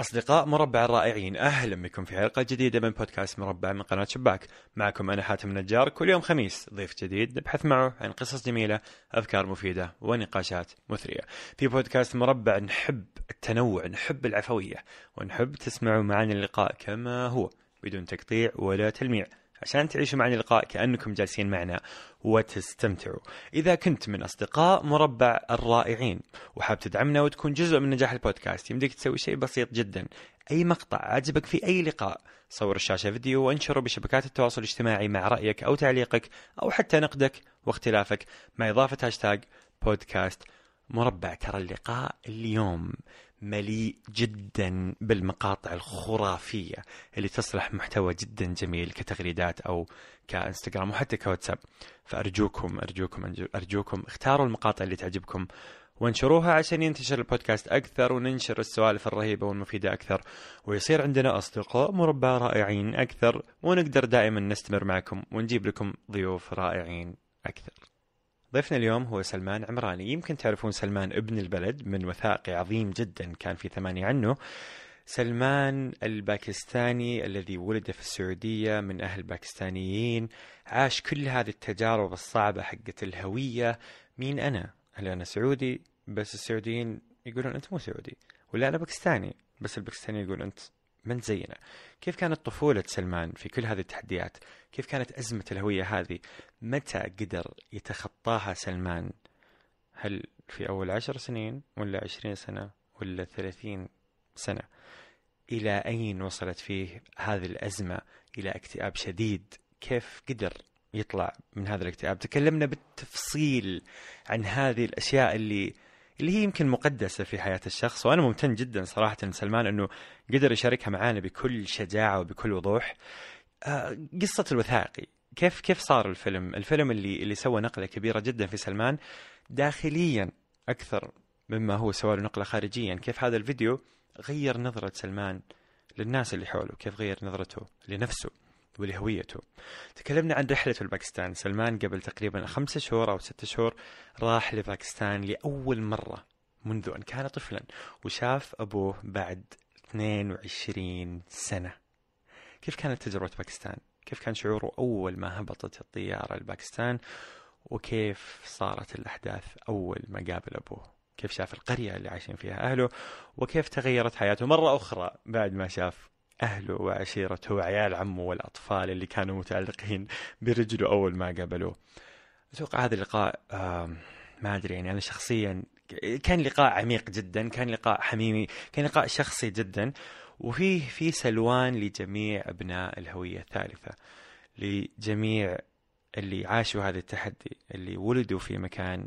أصدقاء مربع الرائعين أهلا بكم في حلقة جديدة من بودكاست مربع من قناة شباك. معكم أنا حاتم النجار كل يوم خميس ضيف جديد نبحث معه عن قصص جميلة أفكار مفيدة ونقاشات مثرية. في بودكاست مربع نحب التنوع نحب العفوية ونحب تسمعوا معنا اللقاء كما هو بدون تقطيع ولا تلميع. عشان تعيشوا معنا اللقاء كأنكم جالسين معنا وتستمتعوا. إذا كنت من أصدقاء مربع الرائعين وحاب تدعمنا وتكون جزء من نجاح البودكاست يمديك تسوي شيء بسيط جدا. أي مقطع عجبك في أي لقاء صور الشاشة فيديو وانشره بشبكات التواصل الاجتماعي مع رأيك أو تعليقك أو حتى نقدك واختلافك مع إضافة هاشتاج بودكاست مربع. ترى اللقاء اليوم مليء جدا بالمقاطع الخرافية اللي تصلح محتوى جدا جميل كتغريدات أو كإنستغرام وحتى كواتساب. فأرجوكم أرجوكم أرجوكم اختاروا المقاطع اللي تعجبكم وانشروها عشان ينتشر البودكاست أكثر وننشر السوالف الرهيبة والمفيدة أكثر. ويصير عندنا أصدقاء مربع رائعين أكثر ونقدر دائما نستمر معكم ونجيب لكم ضيوف رائعين أكثر. ضيفنا اليوم هو سلمان عمراني. يمكن تعرفون سلمان ابن البلد من وثائقي عظيم جدا كان في ثمانية عنه. سلمان الباكستاني الذي ولد في السعودية من أهل باكستانيين عاش كل هذه التجارب الصعبة حقت الهوية. مين أنا؟ هل أنا سعودي؟ بس السعوديين يقولون أنت مو سعودي. ولا أنا باكستاني؟ بس الباكستاني يقول أنت من زينا كيف كانت طفولة سلمان في كل هذه التحديات؟ كيف كانت أزمة الهوية هذه؟ متى قدر يتخطاها سلمان؟ هل في أول عشر سنين ولا عشرين سنة ولا ثلاثين سنة؟ إلى أين وصلت فيه هذه الأزمة إلى اكتئاب شديد؟ كيف قدر يطلع من هذا الاكتئاب؟ تكلمنا بالتفصيل عن هذه الأشياء اللي اللي هي يمكن مقدسة في حياة الشخص وأنا ممتن جدا صراحة سلمان أنه قدر يشاركها معانا بكل شجاعة وبكل وضوح. آه، قصة الوثائقي. كيف كيف صار الفيلم؟ الفيلم اللي اللي سوى نقلة كبيرة جدا في سلمان داخليا أكثر مما هو سوى له نقلة خارجيا. كيف هذا الفيديو غير نظرة سلمان للناس اللي حوله؟ كيف غير نظرته لنفسه؟ ولهويته تكلمنا عن رحلته لباكستان سلمان قبل تقريبا خمسة شهور أو ستة شهور راح لباكستان لأول مرة منذ أن كان طفلا وشاف أبوه بعد 22 سنة كيف كانت تجربة باكستان؟ كيف كان شعوره أول ما هبطت الطيارة لباكستان؟ وكيف صارت الأحداث أول ما قابل أبوه؟ كيف شاف القرية اللي عايشين فيها أهله؟ وكيف تغيرت حياته مرة أخرى بعد ما شاف أهله وعشيرته وعيال عمه والأطفال اللي كانوا متعلقين برجله أول ما قابلوه. أتوقع هذا اللقاء ما أدري يعني أنا شخصيا كان لقاء عميق جدا كان لقاء حميمي كان لقاء شخصي جدا وفيه في سلوان لجميع أبناء الهوية الثالثة لجميع اللي عاشوا هذا التحدي اللي ولدوا في مكان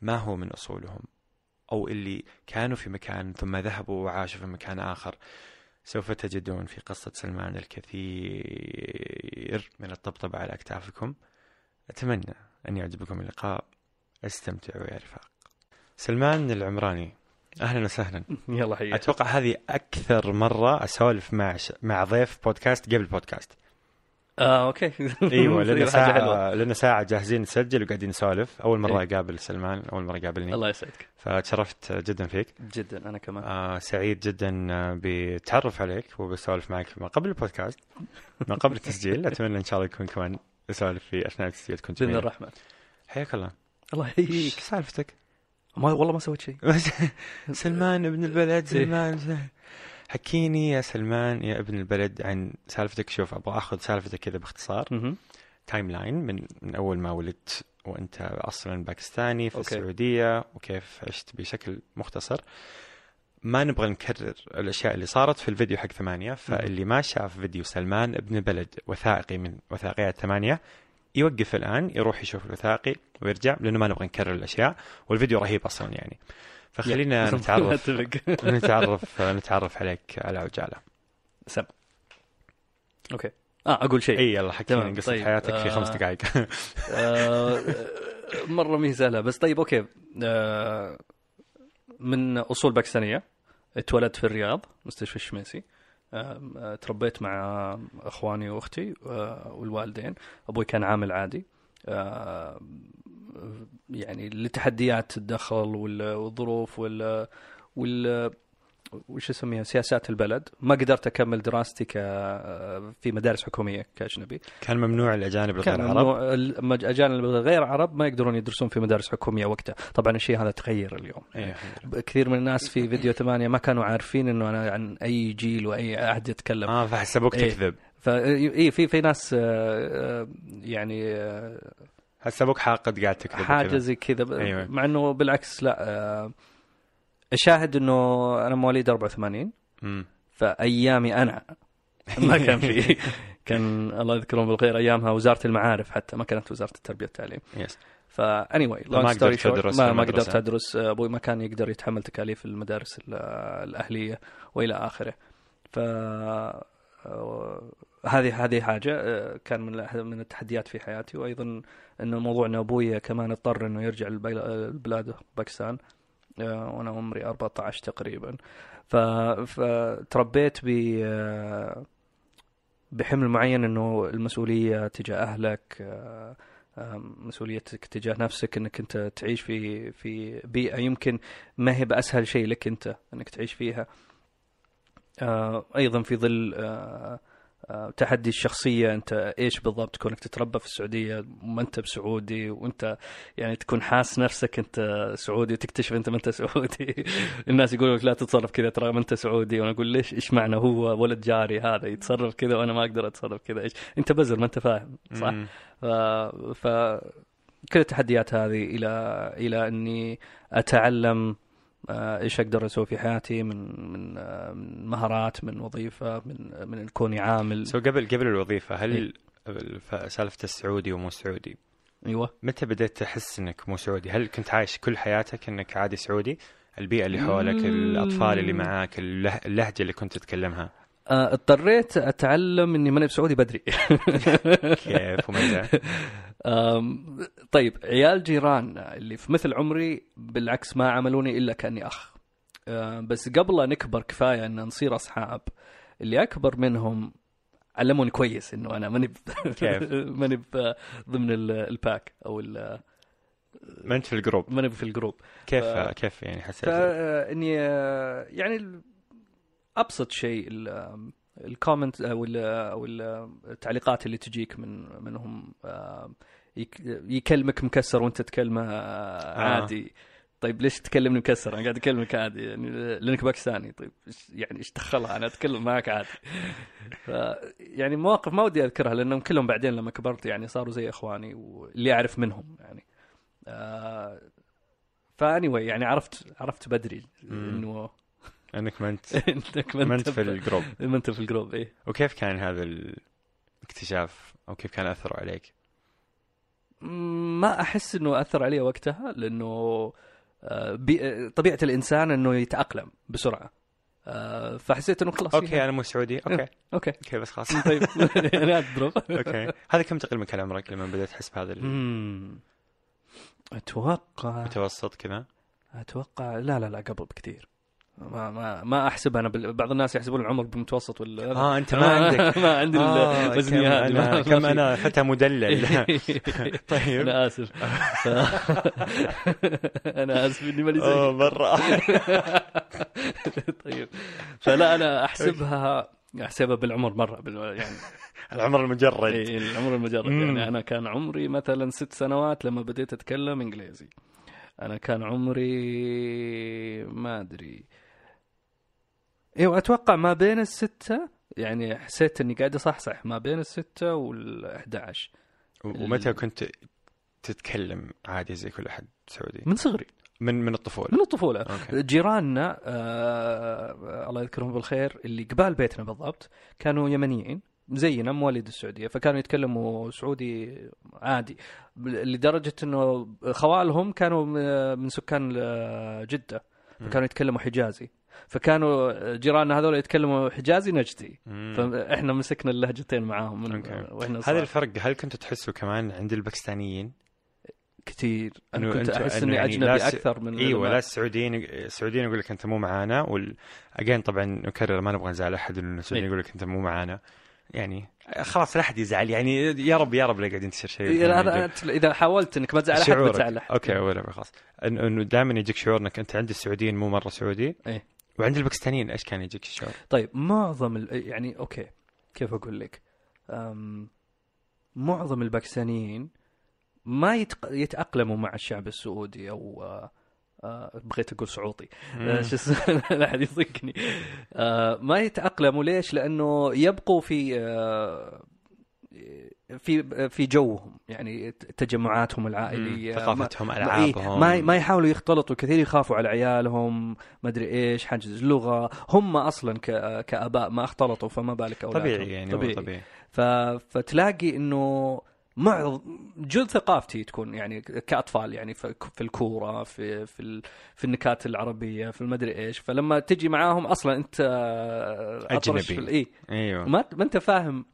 ما هو من أصولهم أو اللي كانوا في مكان ثم ذهبوا وعاشوا في مكان آخر. سوف تجدون في قصة سلمان الكثير من الطبطبة على أكتافكم. أتمنى أن يعجبكم اللقاء. استمتعوا يا رفاق. سلمان العمراني أهلا وسهلا. يلا حياك. أتوقع هذه أكثر مرة أسولف مع ش... مع ضيف بودكاست قبل بودكاست. آه أوكي. إيوه لنا ساعه لنا ساعة جاهزين نسجل وقاعدين نسولف. أول مرة إيه؟ أقابل سلمان أول مرة قابلني الله يسعدك. فتشرفت جدا فيك. جدا أنا كمان. آه سعيد جدا بالتعرف عليك وبسولف معك ما قبل البودكاست. ما قبل التسجيل. أتمنى إن شاء الله يكون كمان أسولف في أثناء التسجيل تكون بإذن الرحمن. حياك الله. الله يحييك. سالفتك؟ ما والله ما سويت شيء. سلمان ابن البلد إيه. سلمان. حكيني يا سلمان يا ابن البلد عن سالفتك. شوف أبغى آخذ سالفتك كذا باختصار. timeline من من أول ما ولدت وأنت أصلا باكستاني في أوكي. السعودية وكيف عشت بشكل مختصر. ما نبغى نكرر الأشياء اللي صارت في الفيديو حق ثمانية فاللي ما شاف فيديو سلمان ابن البلد وثائقي من وثائقيات ثمانيه يوقف الآن يروح يشوف الوثائقي ويرجع لأنه ما نبغى نكرر الأشياء والفيديو رهيب أصلا يعني. فخلينا نتعرف. نتعرف نتعرف عليك على عجالة. سم. أوكي. آه أقول شيء. إي يلا حكينا قصة طيب. حياتك في خمس آه، دقائق. آه مرة مي سهله بس طيب أوكي. آه من أصول باكستانية اتولدت في الرياض مستشفى الشميسي آه، تربيت مع أخواني وأختي والوالدين. أبوي كان عامل عادي. يعني لتحديات الدخل والظروف وال وال وش اسميها؟ سياسات البلد. ما قدرت أكمل دراستي ك في مدارس حكومية كأجنبي. كان ممنوع الاجانب الغير كان عرب؟ ممنوع الاجانب غير عرب ما يقدرون يدرسون في مدارس حكومية وقتها. طبعا الشيء هذا تغير اليوم. إيه. كثير من الناس في فيديو ثمانية ما كانوا عارفين إنه أنا عن أي جيل وأي عهد يتكلم. آه فحسبوك إيه. تكذب. فا اي في في ناس آه، آه، يعني آه، حسبوك حاقد قاعد تكذب حاجة. زي كذا أيوة. مع إنه بالعكس لا آه، الشاهد إنه أنا مواليد 84 مم. فأيامي أنا ما كان في كان الله يذكرهم بالخير أيامها وزارة المعارف حتى ما كانت وزارة التربية والتعليم يس ف anyway ما قدرت تدرس في ما, ما المدرسة. قدرت ادرس أبوي ما كان يقدر يتحمل تكاليف المدارس ال- الأهلية وإلى آخره ف آه، هذه هذه حاجة آه، كان من من التحديات في حياتي وأيضا انه موضوع إن أبوي كمان اضطر إنه يرجع البل- البلاد باكستان آه، وأنا عمري 14 تقريبا. فتربيت ب آه، بحمل معين إنه المسؤولية تجاه أهلك آه، آه، مسؤوليتك تجاه نفسك إنك أنت تعيش في في بيئة يمكن ما هي بأسهل شيء لك أنت إنك تعيش فيها. آه، أيضا في ظل آه، آه، تحدي الشخصية انت إيش بالضبط كونك تتربى في السعودية؟ وما انت بسعودي؟ وانت يعني تكون حاس نفسك انت سعودي وتكتشف انت ما انت سعودي. الناس يقولوا لك لا تتصرف كذا ترى ما انت سعودي. وأنا أقول ليش؟ إيش معنى هو ولد جاري هذا؟ يتصرف كذا وأنا ما أقدر أتصرف كذا. إيش؟ أنت بزر ما أنت فاهم صح. ف, ف... كل التحديات هذه إلى إلى أني أتعلم آه، إيش أقدر أسوي في حياتي من من آه، من مهارات من وظيفة من من كوني عامل so قبل قبل الوظيفة هل إيه. الف- سالفة السعودي ومو سعودي أيوه متى بديت تحس إنك مو سعودي؟ هل كنت عايش كل حياتك إنك عادي سعودي؟ البيئة اللي حولك،. الأطفال اللي معاك، اللهجة اللي كنت تتكلمها، آه، اضطريت أتعلم إني ماني بسعودي بدري كيف ومتى؟ طيب عيال جيران اللي في مثل عمري بالعكس ما عملوني إلا كأني أخ آه، بس قبل لا نكبر كفاية إن نصير أصحاب اللي أكبر منهم علموني كويس إنه أنا ماني؟ ماني ضمن ال- pack أو ال- ما انت في ال group، ماني في ال group كيف ف- كيف يعني حسيت؟ فاني آه، يعني ال- أبسط شيء ال- ال comment أو ال- أو ال- التعليقات اللي تجيك من منهم آه، يك- يكلمك مكسر وانت تكلمه آه، عادي طيب ليش تكلمني مكسر؟ أنا قاعد أكلمك عادي يعني لأنك باكستاني طيب يعني إيش دخلها أنا أتكلم معك عادي. ف يعني مواقف ما ودي أذكرها لأنهم كلهم بعدين لما كبرت يعني صاروا زي إخواني واللي أعرف منهم يعني. آه فاني يعني عرفت عرفت بدري. إنه إنك ما انت إنك ما أنت في ال group، ما أنت في ال group إيه. وكيف كان هذا الاكتشاف؟ أو كيف كان أثره عليك؟ ما أحس إنه أثر علي وقتها لأنه آه، بي- طبيعة الإنسان إنه يتأقلم بسرعة. آه، فحسيت إنه خلاص okay أنا مو سعودي، okay. okay. okay بس خلاص. طيب. أنا أضرب. okay. هذا كم تقريبا كان عمرك لما بدأت تحس بهذا. أتوقع المتوسط كذا؟ أتوقع لا لا لا قبل بكثير. ما ما ما احسب أنا بال... بعض الناس يحسبون العمر بالمتوسط ولا آه أنت ما عندك. ما عندي آه، الوزنيه كم أنا كم. أنا فتى مدلل. طيب. أنا آسف. ف... أنا آسف إني ماني زيك. مرة. طيب. فلا أنا أحسبها أحسبها بالعمر مرة بال... يعني. العمر المجرد. إيه، العمر المجرد. يعني أنا كان عمري مثلا ست سنوات لما بديت أتكلم إنجليزي. أنا كان عمري ما أدري أيوه أتوقع ما بين الستة يعني حسيت إني قاعد أصحصح ما بين الستة وال 11 ومتى كنت تتكلم عادي زي كل أحد سعودي؟ من صغري. من من الطفولة. من الطفولة. أوكي. جيراننا آه الله يذكرهم بالخير اللي قبال بيتنا بالضبط كانوا يمنيين زينا مواليد السعودية فكانوا يتكلموا سعودي عادي لدرجة إنه خوالهم كانوا م- من سكان آه، جدة فكانوا يتكلموا حجازي. فكانوا جيراننا هذول يتكلموا حجازي نجدي. فاحنا مسكنا اللهجتين معاهم من. وإحنا هذا. الفرق هل كنت تحسه كمان عند الباكستانيين؟ كثير أنا كنت أحس إني يعني أجنبي أكثر من إيوه لا السعوديين السعوديين يقول لك أنت مو معانا وال اجين طبعا نكرر ما نبغى نزعل أحد إنه السعوديين إيه. يقول لك أنت مو معانا يعني خلاص لا أحد يزعل يعني يا رب يا رب لا قاعد ينتشر شيء إيه، إذا حاولت إنك ما تزعل أحد. بتزعل أحد okay ولا خلاص إنه دائما يجيك شعور إنك أنت عند السعوديين مو مرة سعودي إيه. وعند الباكستانيين إيش كان يجيك الشعور؟ طيب معظم يعني okay كيف أقول لك؟ معظم الباكستانيين ما يتق... يتأقلموا مع الشعب السعودي أو آه، آه، بغيت أقول سعودي آه، شو لا أحد يصدقني ما يتأقلموا ليش؟ لأنه يبقوا في في في جوهم يعني تجمعاتهم العائلية ثقافتهم ما, إيه، ألعابهم ما ما يحاولوا يختلطوا كثير يخافوا على عيالهم ما أدري إيش حجز لغة هم أصلا ك- كآباء ما اختلطوا فما بالك أولادهم طبيعي يعني طبيعي. طبيعي. فتلاقي إنه معظ جزء ثقافتي تكون يعني كأطفال يعني في الكورة في في. في النكات العربية في المدري إيش فلما تجي معاهم أصلا أنت أجنبي. ال- اي أيوه ما ما أنت فاهم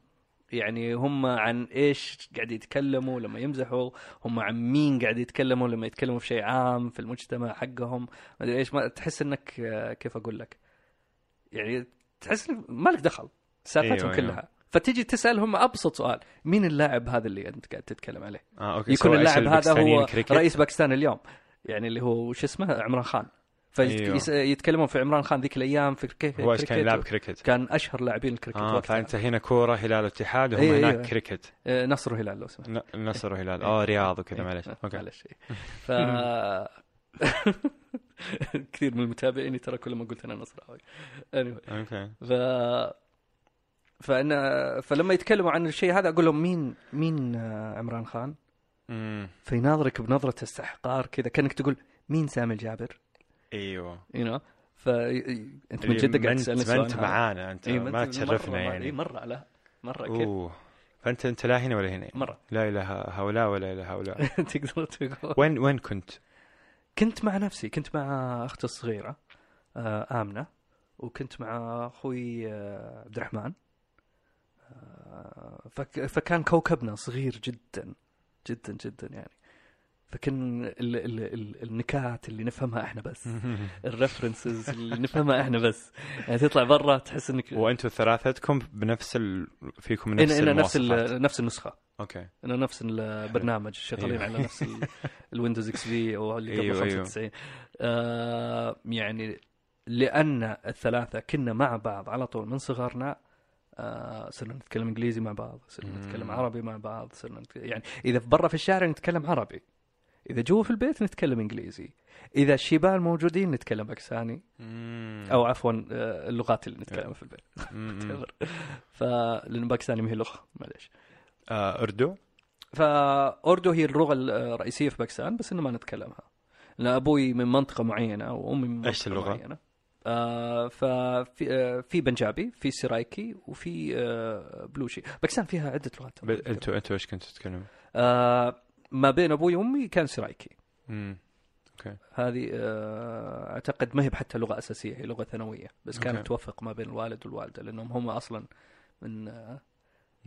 يعني هم عن إيش قاعد يتكلموا لما يمزحوا هم عن مين قاعد يتكلموا لما يتكلموا في شيء عام في المجتمع حقهم ما أدري إيش ما تحس إنك آه، كيف أقول لك يعني تحس إنك ما لك دخل سالفتهم أيوة، أيوة أيوة. كلها فتيجي تسالهم أبسط سؤال مين اللاعب هذا اللي أنت قاعد تتكلم عليه آه okay يكون اللاعب هذا هو كريكت؟ رئيس باكستان اليوم يعني اللي هو شو اسمه عمران خان أيوة. فيتكلمون في عمران خان ذيك الأيام في كيف هو كان يلعب كريكت كان أشهر لاعبين الكريكت آه وقتها. فانت هنا كورة هلال اتحاد وهم أيوة، هناك أيوة. كريكت آه، نصر وهلال لو سمحت. ن- النصر وهلال. آه رياض وكذا إيه، معلش آه، okay. معلش إيه. ف كثير من المتابعين ترى كل ما قلت أنا نصراوي anyway. okay. ف فانا فلما يتكلموا عن الشيء هذا أقول لهم مين مين آه، عمران خان؟ فيناظرك بنظرة استحقار كذا كأنك تقول مين سامي الجابر؟ إيوه. you know ف أنت من اللي جد ما قاعد تسألني ما السؤال انت. معانا أنت إيه، ما تشرفنا يعني. إيه، مرة لا. مرة كيف؟ أوه. فانت أنت لا هنا ولا هنا؟ مرة. لا إلى هؤلاء ولا إلى هؤلاء. تقدر تقول. وين وين كنت؟ كنت مع نفسي. كنت مع أختي الصغيرة آه، آمنة وكنت مع أخوي آه، عبد الرحمن. آه، فك فكان كوكبنا صغير جدا. جدا جدا يعني. فكان ال ال ال النكات اللي نفهمها إحنا بس ال references اللي نفهمها إحنا بس يعني تطلع برا تحس إنك وأنتم ثلاثتكم بنفس ال... فيكم نفس إن إن نفس نفس النسخة okay إن نفس البرنامج شغالين أيوه. على نفس ال- ال Windows XP أو اللي قبل أيوه، أيوه. 95 آه يعني لأن الثلاثة كنا مع بعض على طول من صغرنا آه صرنا نتكلم إنجليزي مع بعض صرنا. نتكلم عربي مع بعض صرنا. يعني إذا برا في الشارع نتكلم عربي إذا جوا في البيت نتكلم إنجليزي إذا الشيبان موجودين نتكلم باكستاني. أو عفوا آه، اللغات اللي نتكلمها في البيت. فلأن باكستاني ما هي لغة معليش آه أردو فاردو هي اللغة الرئيسيه في باكستان بس إنه ما نتكلمها لأن أبوي من منطقة معينة وأمي من منطقة إيش اللغة؟ معينة آه ففي آه في بنجابي في سرايكي وفي آه بلوشي باكستان فيها عدة لغات. أنتوا أنتوا إيش كنتوا تتكلموا؟ آه ما بين أبوي وأمي كان سرايكي مم. هذه آه أعتقد ما هي حتى لغة أساسية هي لغة ثانوية بس. كانت توفق ما بين الوالد والوالدة لأنهم هم أصلا من آه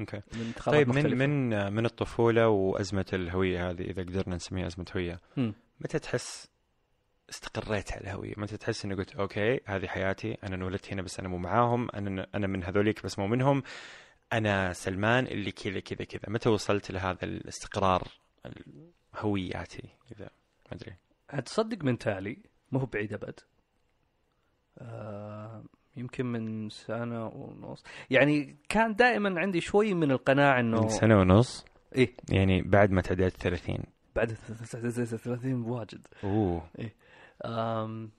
okay من طيب من مختلفة. من من الطفولة وأزمة الهوية هذه إذا قدرنا نسميها أزمة هوية. متى تحس استقريت على الهوية متى تحس اني قلت okay هذه حياتي أنا انولدت هنا بس أنا مو معاهم أنا أنا من هذوليك بس مو منهم أنا سلمان اللي كذا كذا كذا متى وصلت لهذا الاستقرار هويتي إذا ما أدري. تصدق من تالي ما هو بعيد أبد. آه يمكن من سنة ونص. يعني كان دائما عندي شوي من القناعة إنه من سنة ونص؟ إيه. يعني بعد ما تعديت 30 بعد 30 واجد. أوه. آم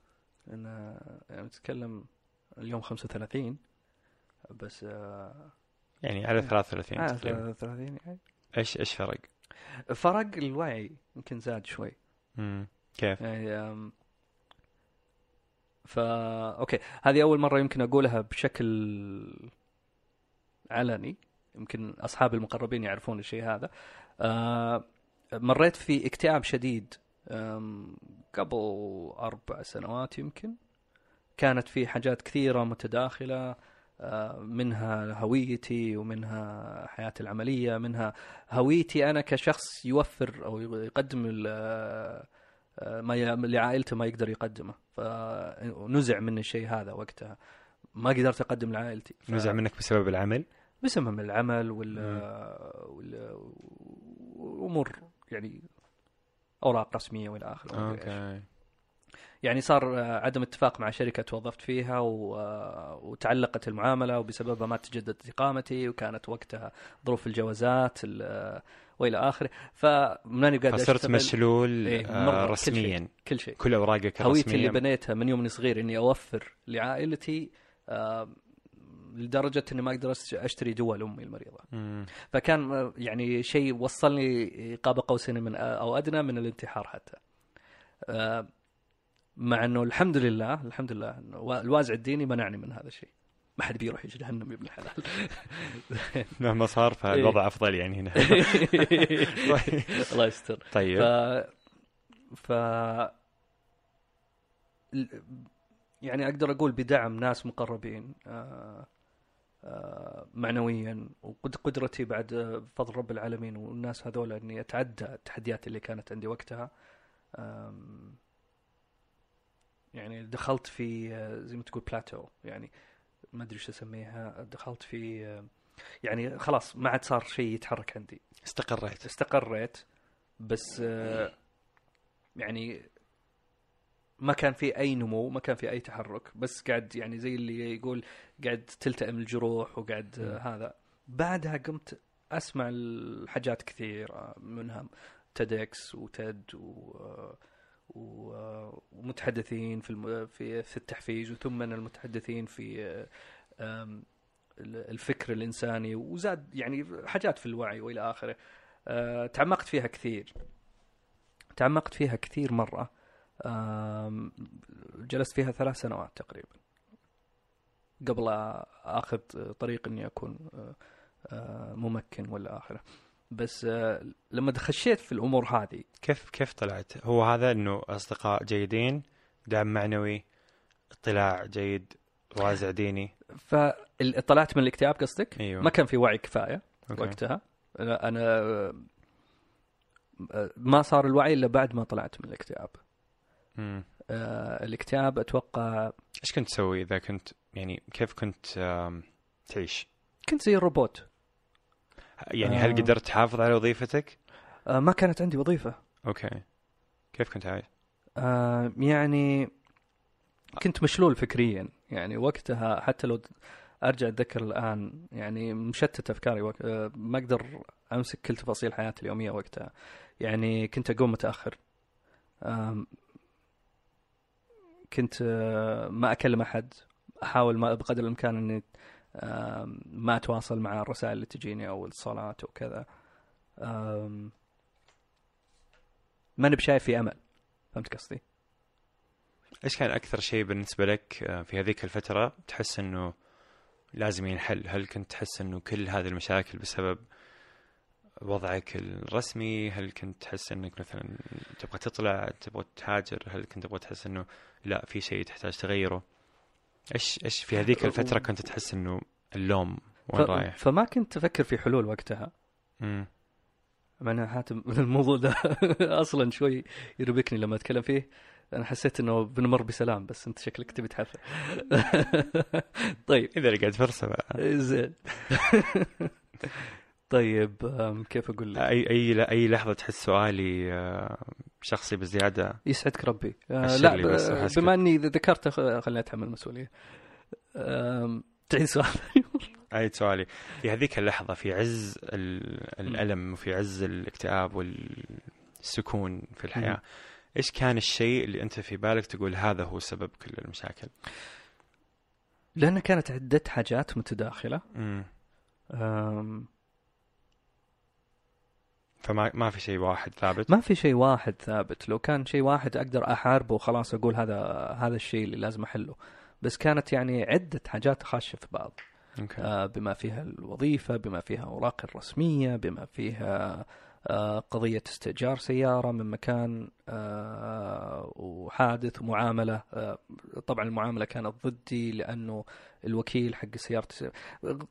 أنا يعني أتكلم اليوم 35 بس آه يعني على 33 آه تقريبا. 30 يعني. إيش إيش فرق؟ فرق الوعي يمكن زاد شوي. مم. كيف؟ يعني فا أوكي. هذه أول مرة يمكن أقولها بشكل علني. يمكن اصحابي المقربين يعرفون الشيء هذا. آه مريت في اكتئاب شديد قبل أربع سنوات يمكن. كانت في حاجات كثيرة متداخلة. منها هويتي ومنها حياتي العملية منها هويتي أنا كشخص يوفر أو يقدم ما. لعائلته ما يقدر يقدمه فنزع مني الشيء هذا وقتها ما قدرت أقدم لعائلتي ف... نزع منك بسبب العمل؟ بسبب العمل وال مم. وال امور يعني أوراق رسمية وإلى آخره. أوكي يعني صار عدم اتفاق مع شركة توظفت فيها وتعلقت المعاملة وبسببها ما تجددت إقامتي وكانت وقتها ظروف الجوازات ال... وإلى آخره فماني قاعد فصرت. مشلول إيه، آه، مرة، كل رسميا شيء. كل شيء كل أوراقك هويتي اللي بنيتها من يوم صغير إني أوفر لعائلتي آه، لدرجة إني ما أقدر أشتري دواء لامي المريضة مم. فكان آه، يعني شيء وصلني قاب قوسين من أو أدنى من الانتحار حتى آه، مع إنه الحمد لله الحمد لله الوازع الديني منعني من هذا الشيء. ما حد بيروح يجي جهنم يا ابن الحلال. مهما صار فالوضع أفضل يعني هنا. الله يستر. ف طيب. ف ال- يعني أقدر أقول بدعم ناس مقربين آه، آه، معنويا وقدرتي بعد فضل رب العالمين والناس هذول إني أتعدى التحديات اللي كانت عندي وقتها. آم، يعني دخلت في آه، زي ما تقول بلاتو يعني ما أدري إيش أسميها دخلت في آه، يعني خلاص ما عاد صار شيء يتحرك عندي. استقريت. استقريت بس آه، يعني ما كان في أي نمو ما كان في أي تحرك بس قاعد يعني زي اللي يقول قاعد تلتئم الجروح وقاعد آه، هذا. بعدها قمت أسمع الحاجات كثير منها تيدكس وتد و ومتحدثين في في في التحفيز وثم المتحدثين في الفكر الإنساني وزاد يعني حاجات في الوعي وإلى آخره. آه، تعمقت فيها كثير. تعمقت فيها كثير آم، جلست فيها ثلاث سنوات تقريبا. قبل آخذ طريق إني أكون آه، آه، ممكن ولا آخره. بس آه، لما خشيت في الأمور هذه كيف كيف طلعت؟ هو هذا إنه أصدقاء جيدين دعم معنوي اطلاع جيد وازع ديني فطلعت من الاكتئاب قصدك؟ أيوه ما كان في وعي كفاية أوكي. وقتها أنا آه، ما صار الوعي إلا بعد ما طلعت من الاكتئاب مم. آه، الاكتئاب أتوقع إيش كنت تسوي إذا كنت يعني كيف كنت تعيش؟ كنت زي الروبوت يعني هل آه. قدرت تحافظ على وظيفتك؟ آه، ما كانت عندي وظيفة أوكي كيف كنت عايش؟ آه، يعني كنت مشلول فكريا يعني وقتها حتى لو أرجع أتذكر الآن يعني مشتت أفكاري. آه، ما أقدر أمسك كل تفاصيل حياتي اليومية وقتها يعني كنت أقوم متأخر كنت ما أكلم أحد أحاول ما بقدر الإمكان إني ما اتواصل مع الرسائل اللي تجيني أو الاتصالات وكذا آم، ماني بشايف في أمل فهمت قصدي؟ إيش كان أكثر شيء بالنسبة لك آه، في هذيك الفترة تحس إنه لازم ينحل؟ هل كنت تحس إنه كل هذه المشاكل بسبب وضعك الرسمي؟ هل كنت تحس إنك مثلا تبغى تطلع تبغى تهاجر؟ هل كنت تبغى تحس إنه لا في شيء تحتاج تغيره؟ إيش إيش في هذيك الفترة كنت تحس إنه اللوم وين ف- رايح؟ فما كنت أفكر في حلول وقتها مم. مع ان حاتم الموضوع ده أصلا شوي يربكني لما أتكلم فيه أنا حسيت إنه بنمر بسلام بس أنت شكلك تبي تحفل طيب إذا لقيت فرصة بقى. زين طيب كيف أقول لك؟ أي أي أي لحظة تحس سؤالي شخصي بزيادة؟ يسعدك ربي. آه، لا بس بما إني ذكرت خ- خليني أتحمل المسؤولية. تعيد سؤال اي سؤالي. في هذيك اللحظة في عز ال- الألم وفي عز الاكتئاب والسكون في الحياة. إيش كان الشيء اللي أنت في بالك تقول هذا هو سبب كل المشاكل؟ لأن كانت عدة حاجات متداخلة. امم فما ما في شيء واحد ثابت. ما في شيء واحد ثابت. لو كان شيء واحد أقدر أحاربه وخلاص أقول هذا هذا الشيء اللي لازم أحله. بس كانت يعني عدة حاجات خاشة في بعض. أوكي. آه، بما فيها الوظيفة بما فيها أوراق الرسمية بما فيها آه، قضية استئجار سيارة من مكان آه، وحادث ومعاملة. آه، طبعا المعاملة كانت ضدي لأنه الوكيل حق سيارتي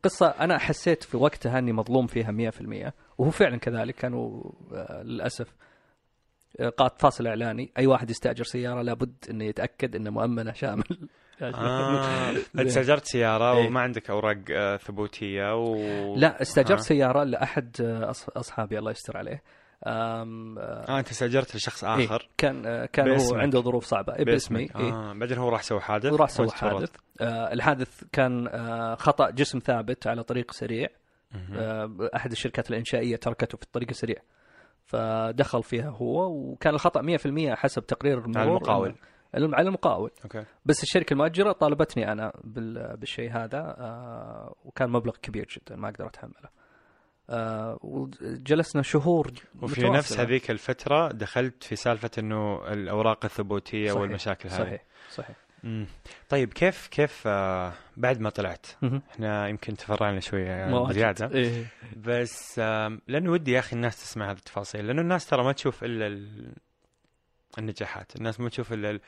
قصة أنا حسيت في وقتها إني مظلوم فيها 100% وهو فعلا كذلك كانوا آه، قاط فاصل إعلاني. أي واحد يستأجر سيارة لابد إنه يتأكد إنه مؤمنة شامل. آه. استأجرت سيارة إيه. وما عندك أوراق آه، ثبوتية و لا استأجرت آه. سيارة لأحد آه، أص- أصحابي الله يستر عليه آم، آه، آه أنت سجلت لشخص إيه، آخر كان آه، كان هو باسمك. عنده ظروف صعبة إيه، باسمي. إيه. آه بعدين هو راح سوى حادث وراح سوى. حادث آه الحادث كان آه خطأ جسم ثابت على طريق سريع. آه أحد الشركات الإنشائية تركته في الطريق السريع فدخل فيها هو وكان الخطأ 100% حسب تقرير المرور المقاول. على المقاول أوكي بس الشركة المؤجرة طالبتني أنا بال- بالشيء هذا آه وكان مبلغ كبير جدا ما أقدر أتحمله آه وجلسنا شهور وفي متواصلة. نفس هذيك الفترة دخلت في سالفة إنه الأوراق الثبوتية صحيح. والمشاكل هذه صحيح صحيح مم. طيب كيف كيف آه بعد ما طلعت. إحنا يمكن تفرعنا شوية. زياده إيه. بس آم، لأنه ودي يا أخي الناس تسمع هذه التفاصيل لأنه الناس ترى ما تشوف إلا ال- النجاحات الناس ما تشوف إلا ال-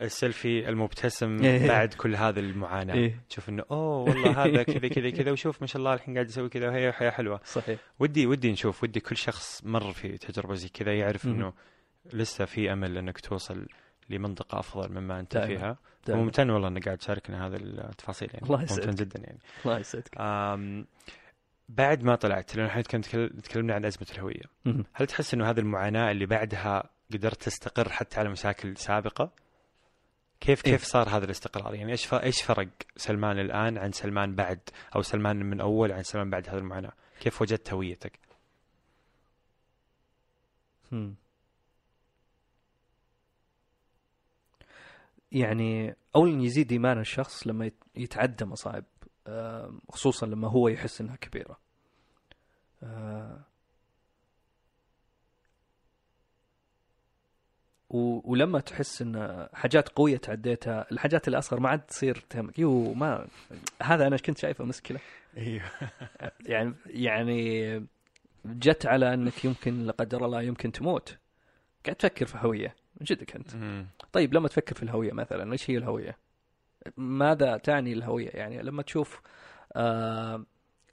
السيلفي المبتسم إيه. بعد كل هذه المعاناة إيه. تشوف إنه أوه والله هذا كذا كذا كذا وشوف ما شاء الله الحين قاعد يسوي كذا وهي حياة حلوة صحيح ودي ودي نشوف ودي كل شخص مر في تجربة زي كذا يعرف. إنه لسه في أمل إنك توصل لمنطقة أفضل مما أنت دائماً. فيها دائماً. وممتن والله إنك قاعد تشاركنا هذه التفاصيل يعني الله ممتن يسعدك. جدا يعني الله يسعدك بعد ما طلعت لأن إحنا تكلمنا عن أزمة الهوية. هل تحس إنه هذه المعاناة اللي بعدها قدرت تستقر حتى على مشاكل سابقة. كيف إيه. كيف صار هذا الاستقرار؟ يعني إيش إيش فرق سلمان الآن عن سلمان بعد أو سلمان من أول عن سلمان بعد هذه المعاناة؟ كيف وجدت هويتك؟ مم. يعني اولا يزيد إيمان الشخص لما يت- يتعدى مصاعب آه، خصوصا لما هو يحس إنها كبيرة. و- ولما تحس إن حاجات قوية تعديتها الحاجات الاصغر ما عاد تصير تهمك. يو ما هذا أنا كنت شايفه مشكله أيوه. يعني يعني جت على إنك يمكن لا قدر الله يمكن تموت. قاعد تفكر في هوية من جدك أنت. طيب لما تفكر في الهوية مثلا إيش هي الهوية؟ ماذا تعني الهوية؟ يعني لما تشوف آه